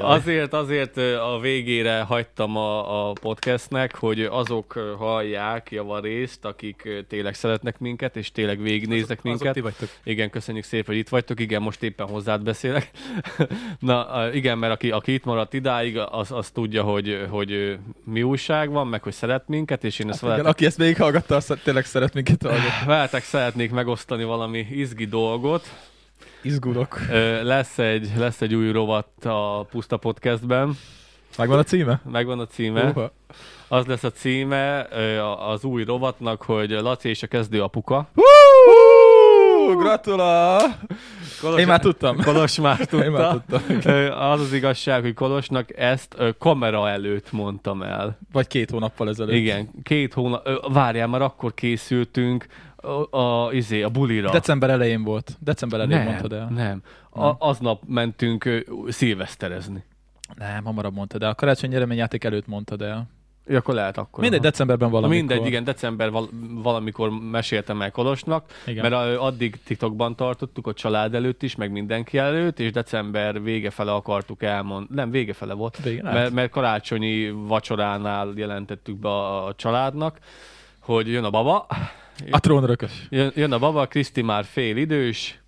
Azért, azért a végére hagytam a, a podcastnek, hogy azok hallják javarészt, akik tényleg szeretnek minket, és tényleg végignéznek minket. Azok ti vagytok. Igen, köszönjük szépen, hogy itt vagytok. Igen, most éppen hozzád beszélek. Na, igen, mert aki, aki itt maradt idáig, az, az tudja, hogy, hogy mi újság van, meg hogy szeret minket, és én ezt Hát igen, veletek, aki ezt végighallgatta, az tényleg szeret minket hallgatni. veletek szeretnék megosztani valami izgi dolgot. Izgulok. Lesz egy, lesz egy új rovat a Puszta Podcastben. Megvan a címe? Megvan a címe. Uha. Az lesz a címe az új rovatnak, hogy Laci és a kezdő apuka. Gratula! Kolos, Én már tudtam. Kolos már tudta. Én már tudtam. Az az igazság, hogy Kolosnak ezt kamera előtt mondtam el. Vagy két hónappal ezelőtt. Igen, két hónap, várjál, már akkor készültünk a, a, izé, a bulira. December elején volt. December elején nem, mondtad el. nem. A, aznap mentünk szilveszterezni. Nem, hamarabb mondtad el. A karácsony nyereményjáték előtt mondtad el. Ja, akkor lehet akkor. Mindegy, aha. decemberben valamikor. mindegy, igen, december val- valamikor meséltem el Kolosnak, Igen. mert ö, addig titokban tartottuk a család előtt is, meg mindenki előtt, és december vége fele akartuk elmondani, nem, vége fele volt, Végén mert, mert karácsonyi vacsoránál jelentettük be a, a családnak, hogy jön a baba, A trónörökös. jön, jön a baba, Kriszti már fél idős,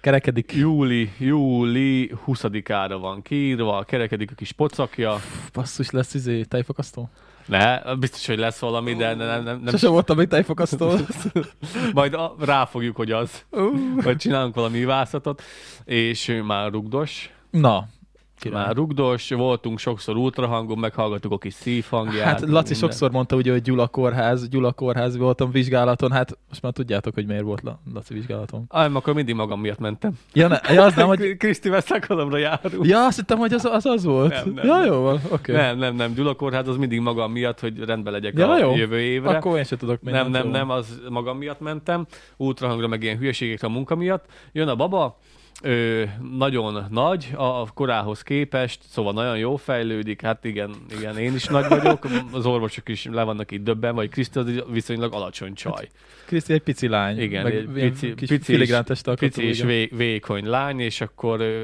Kerekedik. júli, júli 20-ára van kiírva, kerekedik a kis pocakja, Basszus lesz izé, tejfokasztó? ne, biztos, hogy lesz valami, de nem, nem, nem, Sose voltam még tejfokasztó. majd a, ráfogjuk, hogy az. Vagy csinálunk valami vászatot, és ő már rugdos. Na, király. Már rugdos, voltunk sokszor ultrahangon, meghallgattuk a kis szívhangját. Hát Laci minden. sokszor mondta ugye, hogy Gyula kórház, Gyula kórház voltam vizsgálaton, hát most már tudjátok, hogy miért volt La- Laci vizsgálaton. Aj, akkor mindig magam miatt mentem. Ja, ne, ja az nem, hogy... Krisztivel szakolomra járunk. Ja, azt hittem, hogy az az, az volt. Nem, nem, ja, nem. jó van, oké. Nem, nem, nem, Gyula kórház az mindig magam miatt, hogy rendben legyek Ja, a jó. jövő évre. Akkor én sem tudok mindent. Nem, nem, nem, az magam miatt mentem. Ultrahangra meg ilyen hülyeségekre a munka miatt. Jön a baba, ö, nagyon nagy a korához képest, szóval nagyon jó fejlődik, hát igen, igen, én is nagy vagyok, az orvosok is le vannak itt döbben, vagy Kriszti az viszonylag alacsony csaj. Kriszti egy pici lány. Igen, meg egy pici- kis pici filigrán Pici és vé- vékony lány, és akkor ö,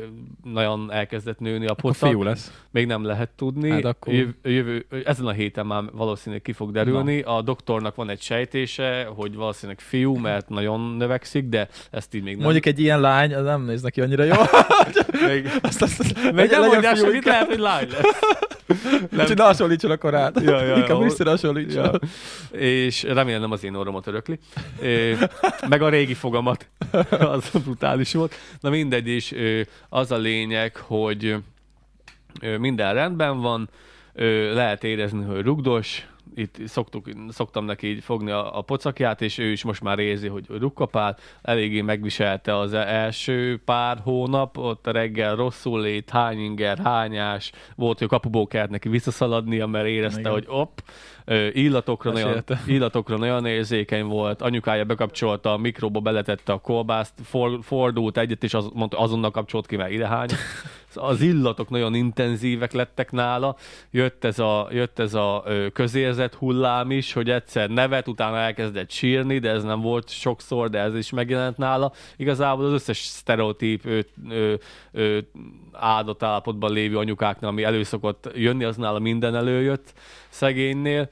nagyon elkezdett nőni a Akkor pocak. fiú lesz. Még nem lehet tudni. Hát akkor- Jövő, jövő, ezen a héten már valószínűleg ki fog derülni. A doktornak van egy sejtése, hogy valószínűleg fiú, mert nagyon növekszik, de ezt így még nem. Mondjuk egy ilyen lány, az nem néz neki annyira jó. még, azt, azt, azt, még nem legyen mondják, fiú hogy mit inkább. lehet, hogy lány lesz. Nem. Úgyhogy ne hasonlítson a korát. Ja, ja, Inkább hasonlítson. Ja. És remélem nem az én orromat örökli. Meg a régi fogamat. Az brutális volt. Na mindegy, ö, az a lényeg, hogy minden rendben van, lehet érezni, hogy rugdos, itt szoktuk, szoktam neki így fogni a, a pocakját, és ő is most már érzi, hogy rukkapál. Eléggé megviselte az első pár hónap, ott a reggel rosszul lét, hány inger, hányás, volt, hogy a kapuból kellett neki visszaszaladnia, mert érezte, Igen. hogy op, illatokra nagyon, illatokra nagyon érzékeny volt, anyukája bekapcsolta a mikróba, beletette a kolbászt, for, fordult egyet, és az, mondta, azonnal kapcsolt ki, mert idehány. Szóval Az illatok nagyon intenzívek lettek nála, jött ez a, jött ez a közérzet hullám is, hogy egyszer nevet, utána elkezdett sírni, de ez nem volt sokszor, de ez is megjelent nála. Igazából az összes sztereotíp ö, ö, ö, áldott állapotban lévő anyukáknál, ami előszokott jönni, az nála minden előjött szegénynél.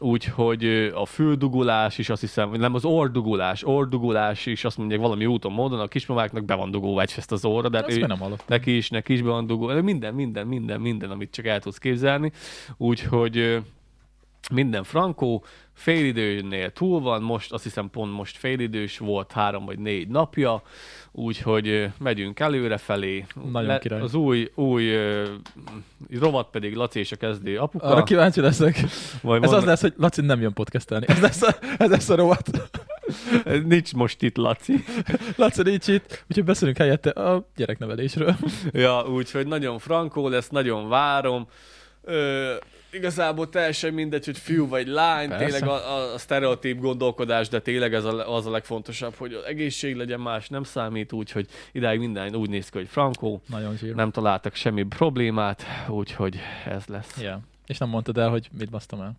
Úgyhogy a füldugulás is azt hiszem, vagy nem az ordugulás, ordugulás is azt mondják valami úton, módon, a kismamáknak be van dugulva egyfest az óra, de hát Ezt ő, nem hallottam. neki is, neki is be van dugulva, minden, minden, minden, minden, amit csak el tudsz képzelni. Úgyhogy minden frankó, félidőnél túl van, most azt hiszem pont most félidős volt három vagy négy napja, úgyhogy megyünk előre felé. Nagyon király. Az új, új ö, rovat pedig Laci és a kezdő apuka. Arra kíváncsi leszek. Majd Ez mond- az lesz, hogy Laci nem jön podcastelni. Ez lesz a, ez lesz a rovat. Nincs most itt Laci. Laci nincs itt, úgyhogy beszélünk helyette a gyereknevelésről. Ja, úgyhogy nagyon frankó lesz, nagyon várom. Ö, igazából teljesen mindegy, hogy fiú vagy lány, Persze. tényleg a, a, a sztereotíp gondolkodás, de tényleg ez a, az a legfontosabb, hogy az egészség legyen más, nem számít, úgyhogy idáig minden úgy néz ki, hogy frankó, Nagyon zsír. nem találtak semmi problémát, úgyhogy ez lesz. Yeah. És nem mondtad el, hogy mit basztam el.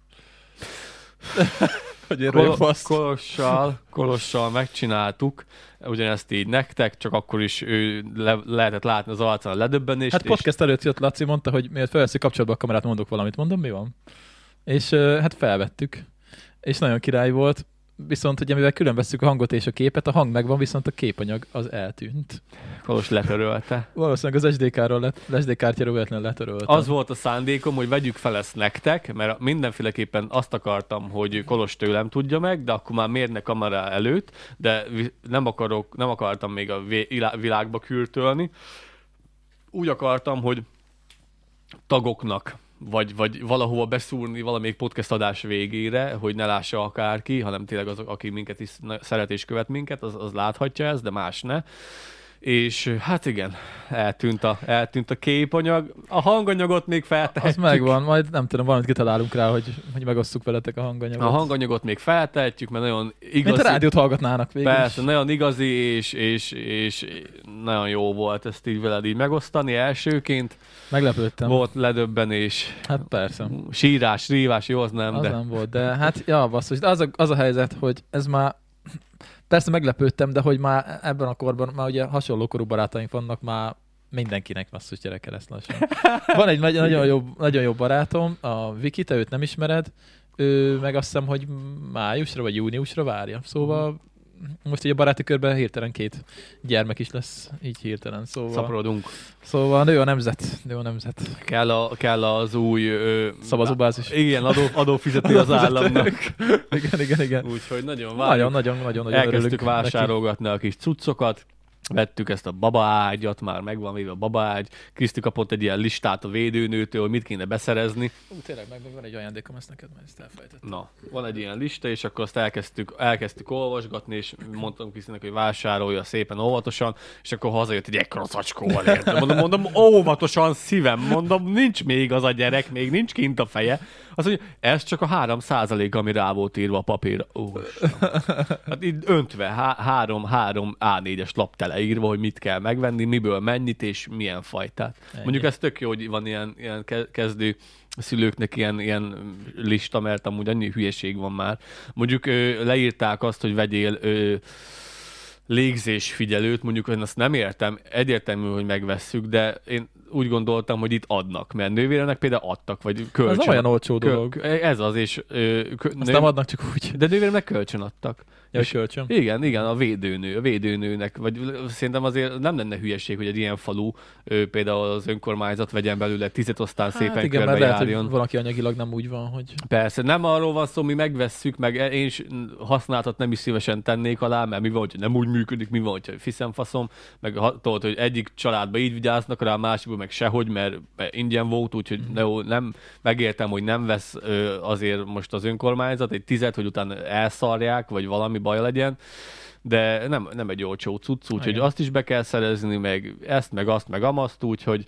hogy Kol-. Kolossal, Kolossal megcsináltuk, ugyanezt így nektek, csak akkor is ő le, lehetett látni az arcán a ledöbbenést. Hát és- podcast előtt jött Laci, mondta, hogy miért felveszi kapcsolatba a kamerát, mondok valamit. Mondom, mi van? És hát felvettük. És nagyon király volt. Viszont ugye mivel külön vesszük a hangot és a képet, a hang megvan, viszont a képanyag az eltűnt. Kolos letörölte. Valószínűleg az SD-kárról lett, SD kártyáról véletlenül letöröltem. Az volt a szándékom, hogy vegyük fel ezt nektek, mert mindenféleképpen azt akartam, hogy Kolos tőlem tudja meg, de akkor már mérne kamera előtt, de nem, akarok, nem akartam még a világba kürtölni. Úgy akartam, hogy tagoknak vagy, vagy valahova beszúrni valamelyik podcast adás végére, hogy ne lássa akárki, hanem tényleg az, aki minket is szeret és követ minket, az, az láthatja ezt, de más ne. És hát igen, eltűnt a, eltűnt a képanyag. A hanganyagot még az feltehetjük. megvan, majd nem tudom, valamit kitalálunk rá, hogy, hogy megosszuk veletek a hanganyagot. A hanganyagot még feltehetjük, mert nagyon igazi. Mint a rádiót hallgatnának végül Persze, is. nagyon igazi, és, és, és nagyon jó volt ezt így veled így megosztani elsőként. Meglepődtem. Volt ledöbbenés, Hát persze. sírás, rívás, jó, az nem, Az de nem volt, de hát, ja, basszus, de az a, az a helyzet, hogy ez már, persze meglepődtem, de hogy már ebben a korban, már ugye hasonló korú barátaink vannak, már mindenkinek basszus gyereke lesz lassan. Van egy nagy, nagyon, jó, nagyon jó barátom, a Viki, te őt nem ismered, ő meg azt hiszem, hogy májusra vagy júniusra várja. Szóval most így a baráti körben hirtelen két gyermek is lesz, így hirtelen. Szóval, szaporodunk. szóval nő a nemzet, nő a nemzet. Kell, a, kell az új... Ö, Szavazóbázis. Igen, adó, adófizető az államnak. Igen, igen, igen. Úgyhogy nagyon várjuk. Nagyon, nagyon, nagyon, nagyon Elkezdtük örülünk neki. vásárolgatni a kis cuccokat, vettük ezt a babaágyat, már megvan még a babaágy. Kriszti kapott egy ilyen listát a védőnőtől, hogy mit kéne beszerezni. Ú, tényleg, meg van egy ajándékom, ezt neked már ezt elfelejtettem. Na, van egy ilyen lista, és akkor azt elkezdtük, elkezdtük olvasgatni, és mondtam Krisztinek, hogy vásárolja szépen óvatosan, és akkor hazajött egy ekkora zacskóval érte. Mondom, mondom, óvatosan szívem, mondom, nincs még az a gyerek, még nincs kint a feje. Azt mondja, ez csak a 3 százalék, ami rá volt írva a papírra. Ó, hát így öntve, há- három, három A4-es lap teleírva, hogy mit kell megvenni, miből mennyit és milyen fajtát. Ennyi. Mondjuk ez tök jó, hogy van ilyen, ilyen ke- kezdő szülőknek ilyen, ilyen lista, mert amúgy annyi hülyeség van már. Mondjuk ö, leírták azt, hogy vegyél ö, légzésfigyelőt, mondjuk én azt nem értem, egyértelmű, hogy megvesszük, de én úgy gondoltam, hogy itt adnak, mert nővérenek például adtak, vagy kölcsön. Ez nem olyan olcsó Kö- dolog. Ez az, és ö, kö, Azt nem adnak csak úgy. de nővéremnek kölcsön adtak. Ja, És- kölcsön. Igen, igen, a védőnő, a védőnőnek, vagy szerintem azért nem lenne hülyeség, hogy egy ilyen falu ö, például az önkormányzat vegyen belőle tizet, aztán szépen hát igen, körbe mert lehet, hogy járjon. valaki anyagilag nem úgy van, hogy... Persze, nem arról van szó, mi megvesszük, meg én is használtat nem is szívesen tennék alá, mert mi van, hogy nem úgy működik, mi van, hogy fiszem faszom, meg tudod, hogy egyik családban így vigyáznak rá, a másikban meg sehogy, mert ingyen volt, úgyhogy Mhm. jó, nem, megértem, hogy nem vesz ö, azért most az önkormányzat egy tizet, hogy utána elszarják, vagy valami baj legyen, de nem, nem egy olcsó cucc, úgyhogy azt is be kell szerezni, meg ezt, meg azt, meg amaszt, úgyhogy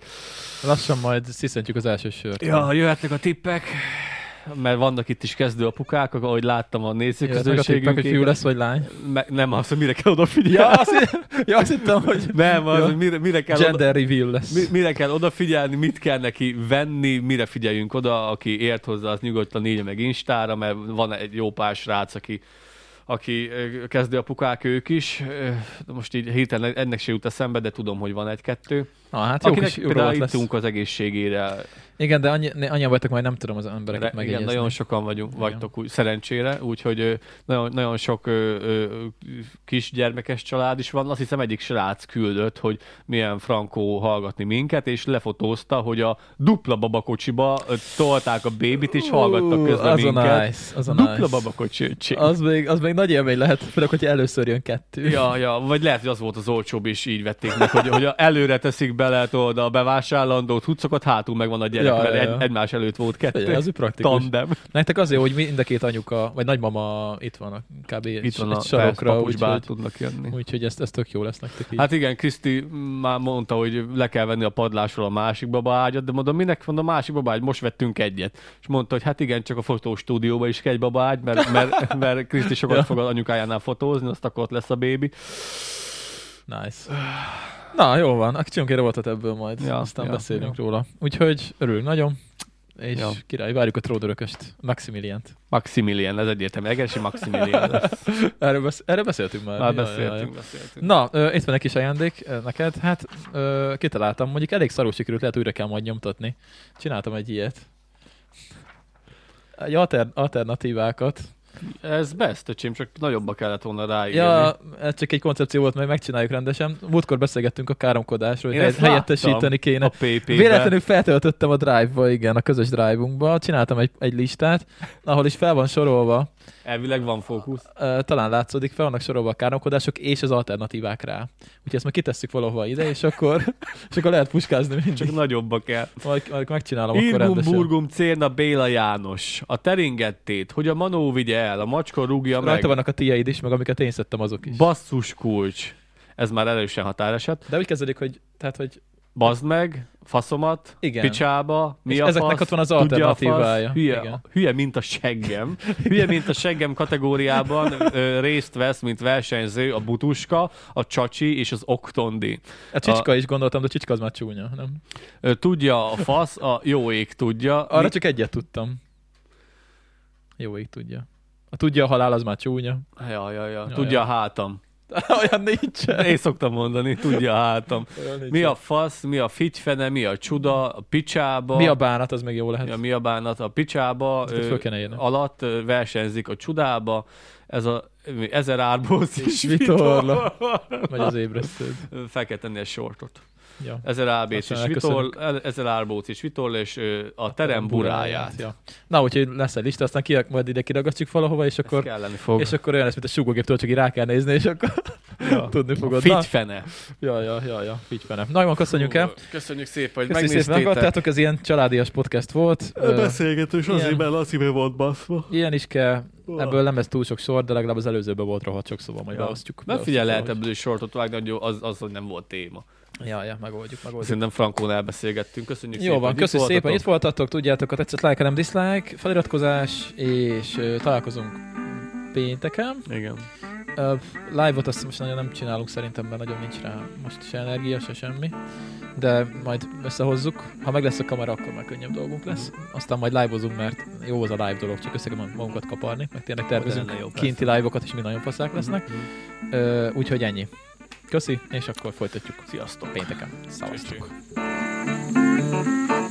Lassan majd sziszentjük az első sört. ja, jöhetnek a tippek, mert vannak itt is kezdő apukák, ahogy láttam a nézőközönségünk. hogy fiú lesz, vagy lány. Me- nem az, hogy mire kell odafigyelni. Ja, azt, ja, azt hittem, hogy nem, az, Ja. hogy mire, mire kell oda, gender reveal lesz. mi, mire kell odafigyelni, mit kell neki venni, mire figyeljünk oda, aki ért hozzá, az nyugodtan írja meg Instára, mert van egy jó pár srác, aki, aki kezdő apukák ők is. Most így hirtelen ennek se jut eszembe, de tudom, hogy van egy-kettő. Na, hát jó kis például rovat lesz. az egészségére. Igen, de annyi, annyian vagytok, majd nem tudom az embereket Re- igen, megjegyezni. nagyon sokan vagyunk, Igen. vagytok úgy, szerencsére, úgyhogy nagyon, nagyon sok ö, ö, kisgyermekes család is van. Azt hiszem egyik srác küldött, hogy milyen frankó hallgatni minket, és lefotózta, hogy a dupla babakocsiba tolták a bébit, és hallgattak közben az minket. A nice, az a Dupla nice. babakocsi, öcsém. Az még, az még nagy élmény lehet, főleg, hogyha először jön kettő. Ja, ja, vagy lehet, hogy az volt az olcsóbb, és így vették meg, hogy, hogy előre teszik bele tudod, a bevásárlandó cuccokat, hátul meg van a gyerek, Ja, mert ja, egy, ja. egymás előtt volt kettő. Figyelj, az praktikus. Tandem. Nektek azért, hogy mind a két anyuka, vagy nagymama itt van a kb. Itt van a egy sarokra, úgyhogy, tudnak jönni. úgyhogy ez, ez tök jó lesz nektek így. Hát igen, Kriszti már mondta, hogy le kell venni a padlásról a másik babaágyat, de mondom, minek mondom, a másik babaágy, most vettünk egyet. És mondta, hogy hát igen, csak a fotostúdióban is kell egy babaágy, mert, mert, mert Kriszti sokat Ja. fog anyukájánál fotózni, azt akkor ott lesz a bébi. Nice. Na, jó van, csinálunk egy rovatot ebből majd, Ja, aztán ja, beszélünk ja. róla. Úgyhogy örülünk nagyon, és Ja. király, várjuk a tródörököst, Maximiliant. Maximilian, ez egyértelmű, Egersi Maximilian lesz. Erről, besz- erről beszéltünk már. Már beszéltünk, ja. beszéltünk. Na, ö, itt van egy kis ajándék neked. Hát ö, kitaláltam, mondjuk elég szarul sikerült, lehet újra kell majd nyomtatni. Csináltam egy ilyet. Egy alter, alternatívákat. Ez best, öcsém, csak nagyobba kellett volna ráírni. Ja, ez csak egy koncepció volt, majd megcsináljuk rendesen. Múltkor beszélgettünk a káromkodásról, hogy helyet- helyettesíteni kéne. a. Véletlenül feltöltöttem a Drive-ba, igen, a közös Drive-unkba, csináltam egy, egy listát, ahol is fel van sorolva, Elvileg van fókusz. talán látszódik, fel vannak sorolva a káromkodások és az alternatívák rá. Úgyhogy ezt majd kitesszük valahova ide, és akkor, és akkor lehet puskázni mindig. Csak nagyobba kell. Majd, majd megcsinálom akkor Irgum, rendesen. Burgum, Cérna, Béla János. A teringettét, hogy a Manó vigye el, a macska rúgja meg. Rajta vannak a tiéd is, meg amiket én szedtem azok is. Basszus kulcs. Ez már erősen határeset. De úgy kezdődik, hogy, tehát, hogy Bazd meg, faszomat, Igen. picsába, mi És a ezeknek fasz, ott van az a fasz, alternatívája. Hülye, Igen. hülye, mint a seggem. Hülye, mint a seggem kategóriában ö, részt vesz, mint versenyző a butuska, a csacsi és az oktondi. a csicska is gondoltam, de a csicska az már csúnya, nem? Ö, Tudja a fasz, a jó ég tudja. Arra Mi- csak egyet tudtam. Jó ég tudja. A tudja a halál, az már csúnya. Ja, ja, ja. Ja, Tudja ja. a hátam. Olyan nincsen. Én szoktam mondani, tudja a hátam. Mi a fasz, mi a figyfene, mi a csuda, a picsába. mi a bánat, az meg jó lehet. Ja, mi a bánat? A picsába írni. alatt ö, versenyzik a csudába, ez a ezer árbóc és vitorla. Vagy az ébresztőd. Fel kell tenni egy sortot. Ja. Ezer Aztán és vitorl, ezer árbóc és vitorla, és a terem buráját. Ja. Na, úgyhogy lesz egy lista, aztán ki, majd ide kiragasztjuk valahova, és akkor, fog. és akkor olyan lesz, mint a sugógéptől, csak így rá kell nézni, és akkor ja. tudni fogod. Na, Figyfene. ja, ja, ja, ja, figyelem. Nagyon köszönjük el. Köszönjük szépen, hogy Köszönjük szépen, meghallgattátok, ez ilyen családias podcast volt. Beszélgetős azért, mert Laci volt baszva. Ilyen is kell, ebből nem lesz túl sok sor, de legalább az előzőben volt rohadt sok, szóval majd Ja. beosztjuk. Beosztjuk figyelj, lehet ebből is sortot vágni, hogy jó, az, az, hogy nem volt téma. Ja, ja, megoldjuk, megoldjuk. Szerintem Frankón elbeszélgettünk. Köszönjük Jó szépen, van, köszönjük szépen, itt voltatok. tudjátok, ha tetszett, like, nem dislike, feliratkozás, és ö, találkozunk pénteken. Igen. Ö, live-ot azt most nagyon nem csinálunk, szerintem, mert nagyon nincs rá most se energia, se semmi. De majd összehozzuk. Ha meg lesz a kamera, akkor már könnyebb dolgunk lesz. Aztán majd live-ozunk, mert jó az a live dolog, csak össze kell magunkat kaparni, meg tényleg tervezünk jó, kinti live-okat is, mi nagyon faszák lesznek. Ö, úgyhogy ennyi. Köszi, és akkor folytatjuk. Sziasztok! Pénteken. Szavaztok! Cső,